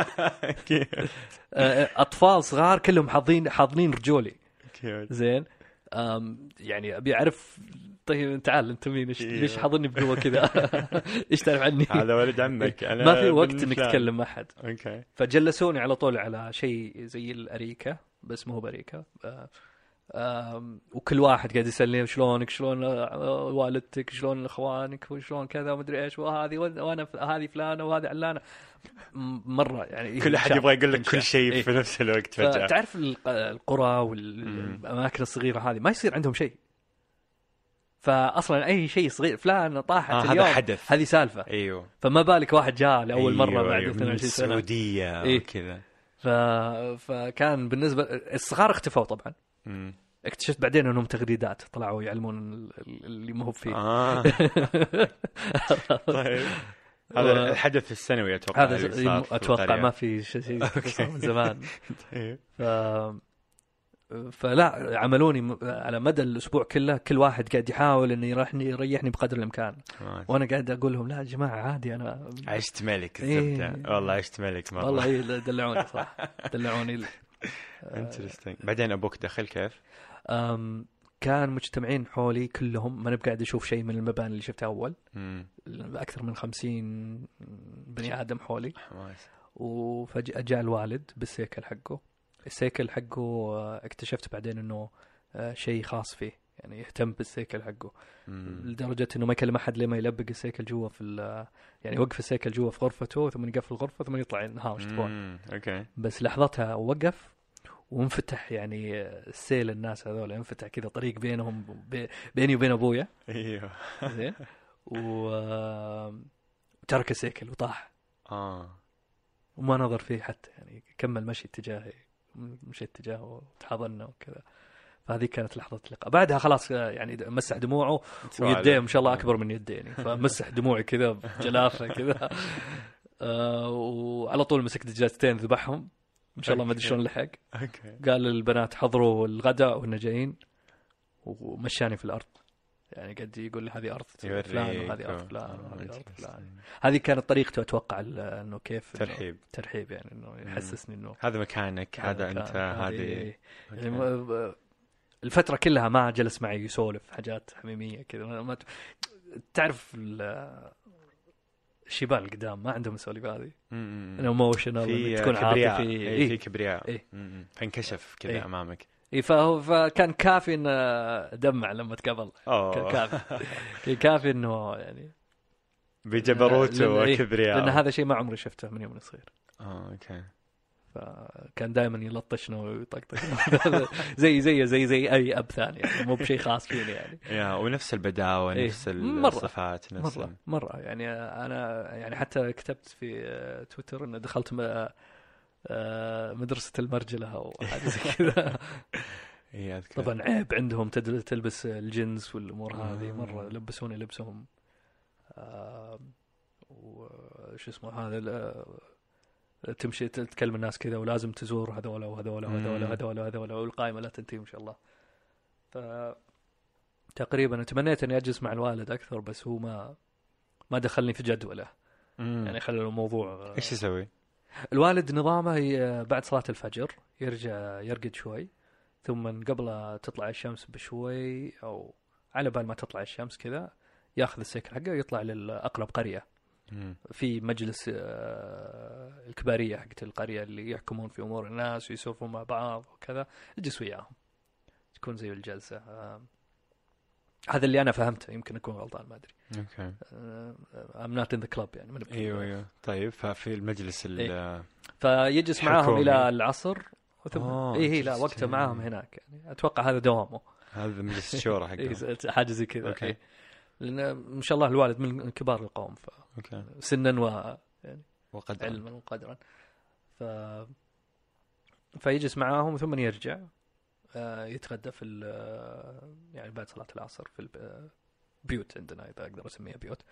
cute آه، أطفال صغار كلهم حاضين حاضنين رجولي. زين؟ يعني أبي أعرف طيب تعال أنت مين؟ إيش-. ليش حاضني بقوة كذا؟ إيش تعرف عني؟ هذا ولد عمك. أنا ما في وقت انك مع أحد. أوكي فجلسوني على طول على شيء زي الأريكة بس مو بأريكة. آه، وكل واحد قاعد يسألني شلونك شلون والدتك شلون اخوانك وشلون كذا ومدري إيش وهذه وأنا هذه فلانة وهذه علانة. مرة يعني كل أحد يبغى يقول لك. كل شيء إيه. في نفس الوقت فجأة. فتعرف الق- القرى والأماكن الصغيرة هذه؟ ما يصير عندهم شيء. فاصلا أي شيء صغير فلان طاحت آه، هذا اليوم حدث. هذه سالفة. أيوه. فما بالك واحد جاء لأول مرة أيوة، بعد أيوة، من 22 سنة. السعودية إيه. وكذا. ف... فكان بالنسبة الصغار اختفوا طبعا. مم. اكتشفت بعدين انهم تغريدات طلعوا يعلمون ال- ال- اللي ما هو فيه آه طيب هذا الحدث السنوي أتوقع هذا أتوقع. ما في شيء من زمان طيب. ف... فلا عملوني على مدى الأسبوع كله كل واحد قاعد يحاول إنه يريحني يريحني بقدر الإمكان آه. وأنا قاعد أقول لهم لا يا جماعة عادي أنا عشت ملك إيه. الزبده والله عشت ملك مرة والله إيه، دلعوني صح دلعوني انترستنج بعدين أبوك دخل كيف؟ أم كان مجتمعين حولي كلهم ما أنا بقاعد أشوف شيء من المباني اللي شفتها أول. مم. أكثر من خمسين بني آدم حولي. حماس وفجأة جاء الوالد بالسيكل حقه. السيكل حقه آه، اكتشفت بعدين إنه آه، شيء خاص فيه يعني يهتم بالسيكل حقه. مم. لدرجة إنه ما يكلم أحد لما يلبق السيكل جوا في ال- يعني يوقف السيكل جوا في غرفته ثم يقفل الغرفة ثم يطلع ها وش تبون؟ مم. أوكي. بس لحظتها وقف وانفتح يعني السيل الناس هذول انفتح كذا طريق بينهم بي- بيني وبين أبويا. أيوه. زين. و ترك السيكل وطاح. آه. وما نظر فيه حتى يعني كمل مشي اتجاهي مشيت اتجاهه وتحاضنا وكذا. فهذه كانت لحظة اللقاء. بعدها خلاص يعني مسح دموعه ويديه ما شاء الله أكبر من يديني فمسح دموعي كذا بجلافة كذا. آه وعلى طول مسك دجاجتين ذبحهم. ما شاء الله ما أدري شلون لحق. قال للبنات حضروا الغداء وإحنا جايين ومشاني في الأرض. يعني قد يقول لي هذه أرض فلان وهذه أرض فلان وهذه أرض فلان. هذه كانت طريقته أتوقع ال- إنه كيف ترحيب. ترحيب يعني إنه يحسسني إنه هذا مكانك هذا أنت هذه- هذه. يعني الفترة كلها ما جلس معي يسولف حاجات حميمية كذا. ما- تعرف ال- الشباب القدام ما عندهم السواليف هذه. emotional في تكون كبرياء. عاطفي. إيه، في اي كبرياء. إيه. فانكشف كذا إيه. أمامك. إيه فهو فكان كافي إنه دمع لما تقابل. كان كافي. كان كافي إنه يعني بجبروته إيه، وكبرياء لأن هذا شيء ما عمري شفته من يوم صغير. آه okay. فكان دائما يلطشنا ويطقطق زي زي زي زي أي أب ثاني. يعني مو بشيء خاص فيني يعني. يا ونفس البداوة إيه. نفس. الصفات نفس مرة. ال- مرة. يعني أنا يعني حتى كتبت في آه، تويتر أن دخلت م- آه، مدرسة المرجلة أو حاجة زي كذا. إي أذكر. طبعا عيب عندهم تلبس الجنس والأمور هذه. آه. مرة لبسوني لبسهم. آه، وش اسمه هذا تمشي تتكلم الناس كذا ولازم تزور هذولا وهذولا وهذولا. وهذولا وهذولا والقائمة لا تنتهي إن شاء الله ف تقريبا تمنيت أني أجلس مع الوالد أكثر بس هو ما ما دخلني في جدوله مم. يعني خلى الموضوع آه، إيش يسوي؟ الوالد نظامه بعد صلاة الفجر يرجع يرقد شوي ثم قبل تطلع الشمس بشوي أو على بال ما تطلع الشمس كذا ياخذ السيكل حقه ويطلع لأقرب قرية مم. في مجلس آه، الكبارية حقت القرية اللي يحكمون في أمور الناس ويسولفون مع بعض وكذا. يجلس وياهم. تكون زي الجلسة. آه، هذا اللي أنا فهمته. يمكن أكون غلطان ما أدري. okay. I'm not in the club يعني أيوه أيوه. طيب ففي المجلس ال إيه. فيجلس. معاهم إلى العصر ثم آه، اي هي لا. وقته معاهم هناك يعني. أتوقع هذا دوامه. هذا مجلس الشورى إيه، حقه حاجة زي كذا okay. إيه. لأن ما شاء الله الوالد من كبار القوم okay. سنا وعلما وقد وقدرا. ف فيجلس معاهم ثم يرجع آه، يتغدى في ال- يعني بعد صلاة العصر في البيوت عندنا إذا أقدر أسميها بيوت.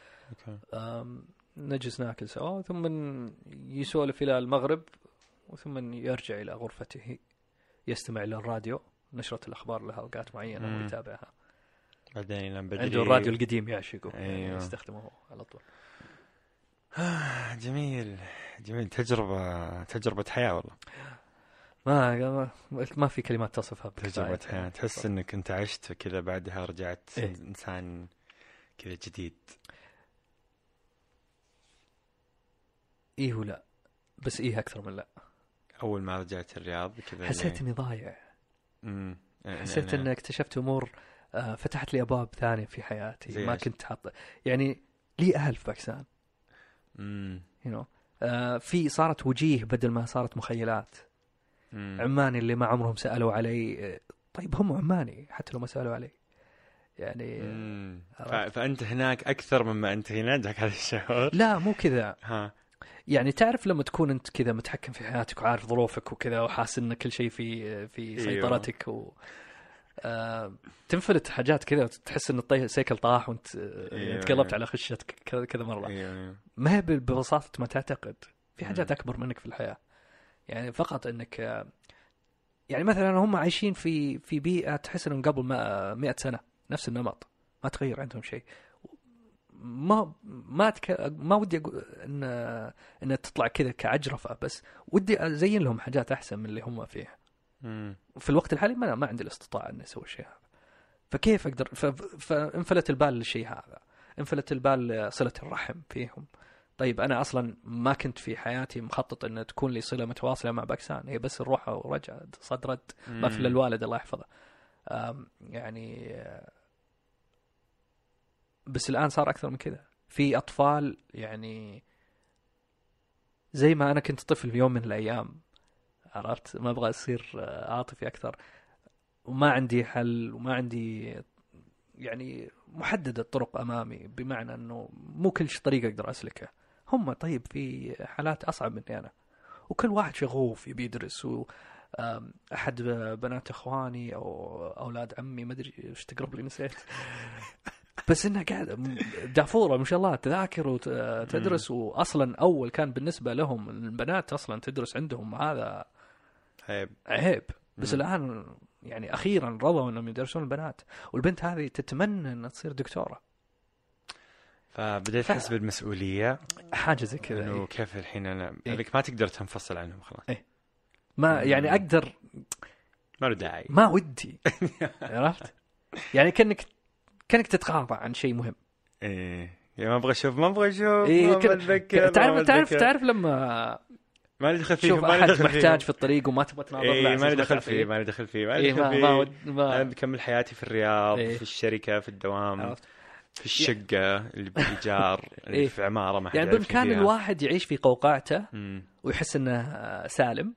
نجلس ناكل سوا ثم يسولف إلى المغرب ثم يرجع إلى غرفته يستمع إلى الراديو نشرة الأخبار لها أوقات معينة. ويتابعها. بعدين ينام بدري عنده الراديو القديم يعشقه يعني أيوه. يستخدمه على طول. آه، جميل. جميل. تجربة تجربة حياة والله. ما ما, ما في كلمات تصفها تجربة. حياة. تحس إنك أنت عشت كذا بعدها رجعت إيه. إنسان كذا جديد. إيه ولا بس إيه أكثر من لا. أول ما رجعت الرياض كذا حسيت اني ضايع. امم حسيت ان اكتشفت أمور فتحت لي أبواب ثانية في حياتي ما؟ كنت حاط يعني لي أهل في باكستان. امم know. آه في صارت وجيه بدل ما صارت مخيلات. عماني اللي ما عمرهم سألوا علي آه، طيب هم عماني حتى لو ما سألوا علي. يعني آه،. فأنت هناك أكثر مما أنت هنا عندك هذا الشعور؟ لا مو كذا. ها. يعني تعرف لما تكون أنت كذا متحكم في حياتك وعارف ظروفك وكذا وحاسس إن كل شيء في في أيوه. سيطرتك و آه تنفلت حاجات كذا وتحس إن الطي- السيكل طاح وانت آه، أيوه. تقلبت على خشتك كذا مرة. أيوه ما هي ببساطة ما تعتقد. في حاجات. أكبر منك في الحياة. يعني فقط إنك آه، يعني مثلا هم عايشين في في بيئة تحس إنهم قبل ما 100 سنة نفس النمط. ما تغير عندهم شيء. ما ما تك... ما ودي أقول إن إن تطلع كذا كعجرفة بس ودي أزين لهم حاجات أحسن من اللي هم فيها. في الوقت الحالي ما ما عندي الاستطاعة إني أسوي الشيء هذا. فكيف أقدر. فانفلت البال للشيء هذا. انفلت البال صله الرحم فيهم. طيب أنا أصلا ما كنت في حياتي مخطط إن تكون لي صلة متواصلة مع باكستان هي بس الروح ورجع صد رد ما في إلا الوالد الله يحفظه. يعني بس الآن صار أكثر من كذا. في أطفال يعني زي ما أنا كنت طفل في يوم من الأيام عرفت؟ ما أبغى أصير آه، عاطفي أكثر. وما عندي حل وما عندي يعني محددة الطرق أمامي بمعنى إنه مو كل طريق أقدر اسلكه هم طيب في حالات أصعب مني أنا. وكل واحد شغوف يبي يدرس و أحد بنات إخواني أو أولاد عمي ما أدري إيش تقرب لي نسيت. بس انها قاعدة دافورة ما شاء الله تذاكر وتدرس واصلا أول كان بالنسبة لهم البنات أصلا تدرس عندهم هذا عيب. عيب. بس. الآن يعني أخيرا رضوا إنهم يدرسون البنات والبنت هذه تتمنى إنها تصير دكتورة. فبديت ف- تحس بالمسؤولية. حاجة زي كذا إنه إيه. كيف الحين أنا إيه. لك ما تقدر تنفصل عنهم خلاص. ما يعني. أقدر ما له داعي. ما ودي. عرفت؟ يعني كانك كأنك تتغاضى عن شيء مهم. إيه. يا ما أبغى أشوف ما أبغى أشوف إيه ما بتذكر تعرف تعرف تعرف لما ما لي دخل ما لي أحد محتاج. في الطريق وما تبغى تناظر على ما لي دخل فيه ما لي دخل فيه ما لي إيه دخل ما فيه ما ما أنا بكمل حياتي في الرياض إيه. في الشركة في الدوام عرفت؟ في الشقة اللي بالإيجار اللي إيه. في عمارة ما حد يعني بإمكان. الواحد يعيش في قوقعته ويحس إنه سالم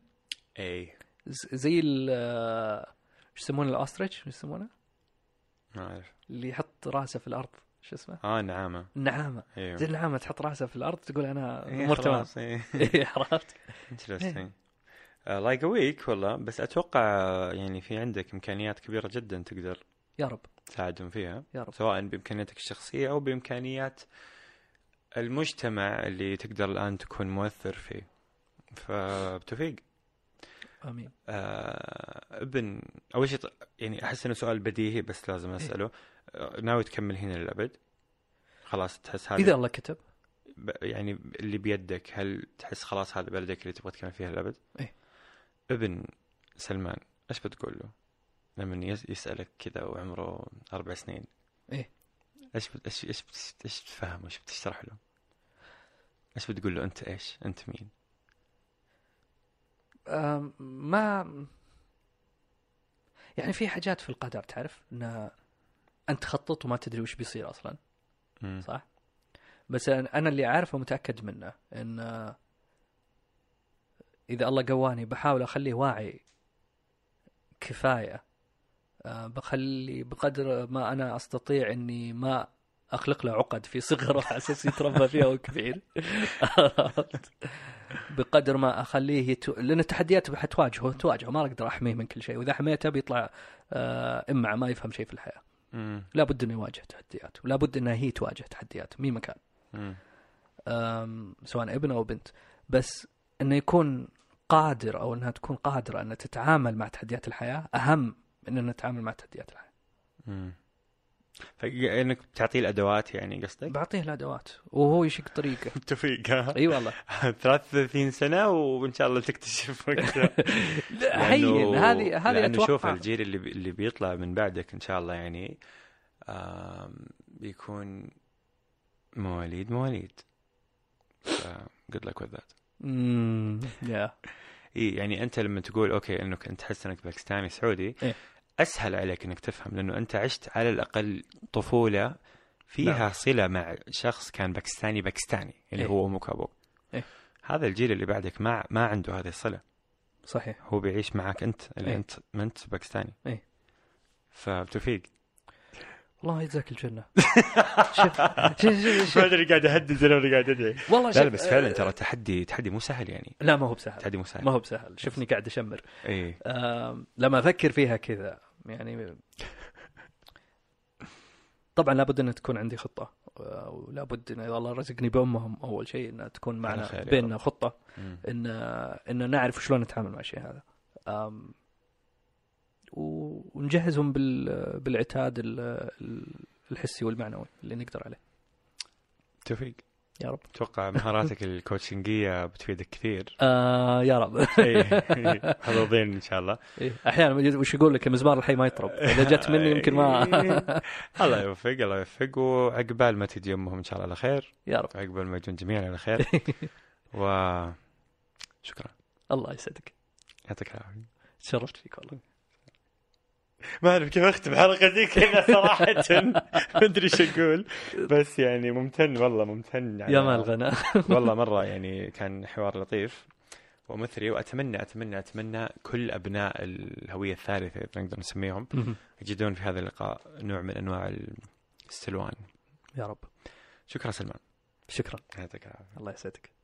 ز- زي ال إيش يسمونه الأوستريتش إيش يسمونه؟ ما أعرف اللي يحط راسه في الأرض شو اسمه؟ آه نعامة. النعامه أيوه زي النعامه تحط راسها في الأرض تقول أنا إيه امور تمام. خلاص، إيه. إيه، عرفت؟ interesting like week والله. بس أتوقع يعني في عندك إمكانيات كبيرة جدا تقدر يا رب. تساعدهم فيها. يا رب. سواء بإمكانياتك الشخصية أو بإمكانيات المجتمع اللي تقدر الآن تكون مؤثر فيه. فبتوفيق. آمين آه ابن أول شيء يعني أحس إنه سؤال بديهي بس لازم أسأله آه، ناوي تكمل هنا للأبد؟ خلاص تحس هذا إذا الله كتب يعني اللي بيدك هل تحس خلاص هذا بلدك اللي تبغى تكمل فيها الابد؟ إيه. ابن سلمان إيش بتقول له؟ لما يس- يسألك كذا وعمره أربع سنين إيه. إيش بت- إيش إيش إيش تفهم وايش بتشرح له؟ إيش بتقول له أنت إيش؟ أنت مين؟ ما يعني في حاجات في القدر تعرف إن أنت تخطط وما تدري وش بيصير أصلا. مم. صح؟ بس أنا اللي عارفه متاكد منه إن إذا الله قواني بحاول أخليه واعي كفاية. آه، بخلي بقدر ما أنا أستطيع إني ما أخلق له عقد في صغره على أساس يتربى فيها وهو كبير. عرفت؟ بقدر ما أخليه يتو... لأن التحديات حتواجهه تواجهه. ما أقدر أحميه من كل شيء. وإذا حميته بيطلع آه، امعه ما يفهم شيء في الحياة. لابد إنه يواجه تحديات ولابد انها هي تواجه تحديات مين مكان. سواء ابن أو بنت. بس إنه يكون قادر أو إنها تكون قادرة إنها تتعامل مع تحديات الحياة أهم من إنها تتعامل مع تحديات الحياة. فإنك بتعطيه الأدوات يعني قصدك؟ بعطيه الأدوات وهو يشق طريقه. توفيق ها؟ إي والله 33 سنة وإن شاء الله تكتشف حين هذه هذه لأنه شوف أتوقع الجيل اللي بي اللي بيطلع من بعدك إن شاء الله يعني بيكون مواليد مواليد good luck with that امم يا إي يعني أنت لما تقول okay إنك أنت تحس إنك باكستاني سعودي إيه. أسهل عليك إنك تفهم لأنه أنت عشت على الأقل طفولة فيها نعم. صلة مع شخص كان باكستاني باكستاني اللي إيه. هو أمك وابوك إيه. هذا الجيل اللي بعدك ما ما عنده هذه الصلة. صحيح. هو بيعيش معك أنت اللي إيه. أنت ما أنت باكستاني. إيه. فبتوفيق. الله يجزاك الجنة. شوف شوف شوف, شوف. أدري قاعد اهدد ولا قاعد أدعي. والله لا لا بس فعلا آه، ترى تحدي تحدي مو سهل يعني. لا ما هو بسهل. تحدي مو سهل. ما هو بسهل. شوفني قاعد أشمر. اي آم، لما أفكر فيها كذا يعني طبعا لابد ان تكون عندي خطة ولابد إن اذا الله رزقني بأمهم أول شيء ان تكون معنا بيننا. خطة. إن إن نعرف شلون نتعامل مع الشيء هذا ونجهزهم بال بالعتاد ال- ال- الحسي والمعنوي اللي نقدر عليه توفيق يا رب. أتوقع مهاراتك الكوتشنجية بتفيدك كثير. آه يا رب. إيه، حظوظين إن شاء الله. إيه، أحيانا وش يقول لك؟ المزمار الحي ما يطرب. إذا جت مني يمكن ما الله يوفق الله يوفق. وعقبال ما تجي أمهم إن شاء الله على خير. يا رب. عقبال ما يجون جميعا على خير. و شكرا. الله يسعدك. يعطيك العافية. تشرفت فيك والله. ما أعرف كيف أختم حلقتي كذا صراحة. ما أدري إيش أقول. بس يعني ممتن والله ممتن على- يا ما الغنى والله مرة يعني كان حوار لطيف ومثري وأتمنى أتمنى أتمنى كل أبناء الهوية الثالثة اذا نقدر نسميهم يجدون في هذا اللقاء نوع من أنواع السلوان. يا رب. شكرا سلمان. شكرا. يعطيك العافية. الله يسعدك.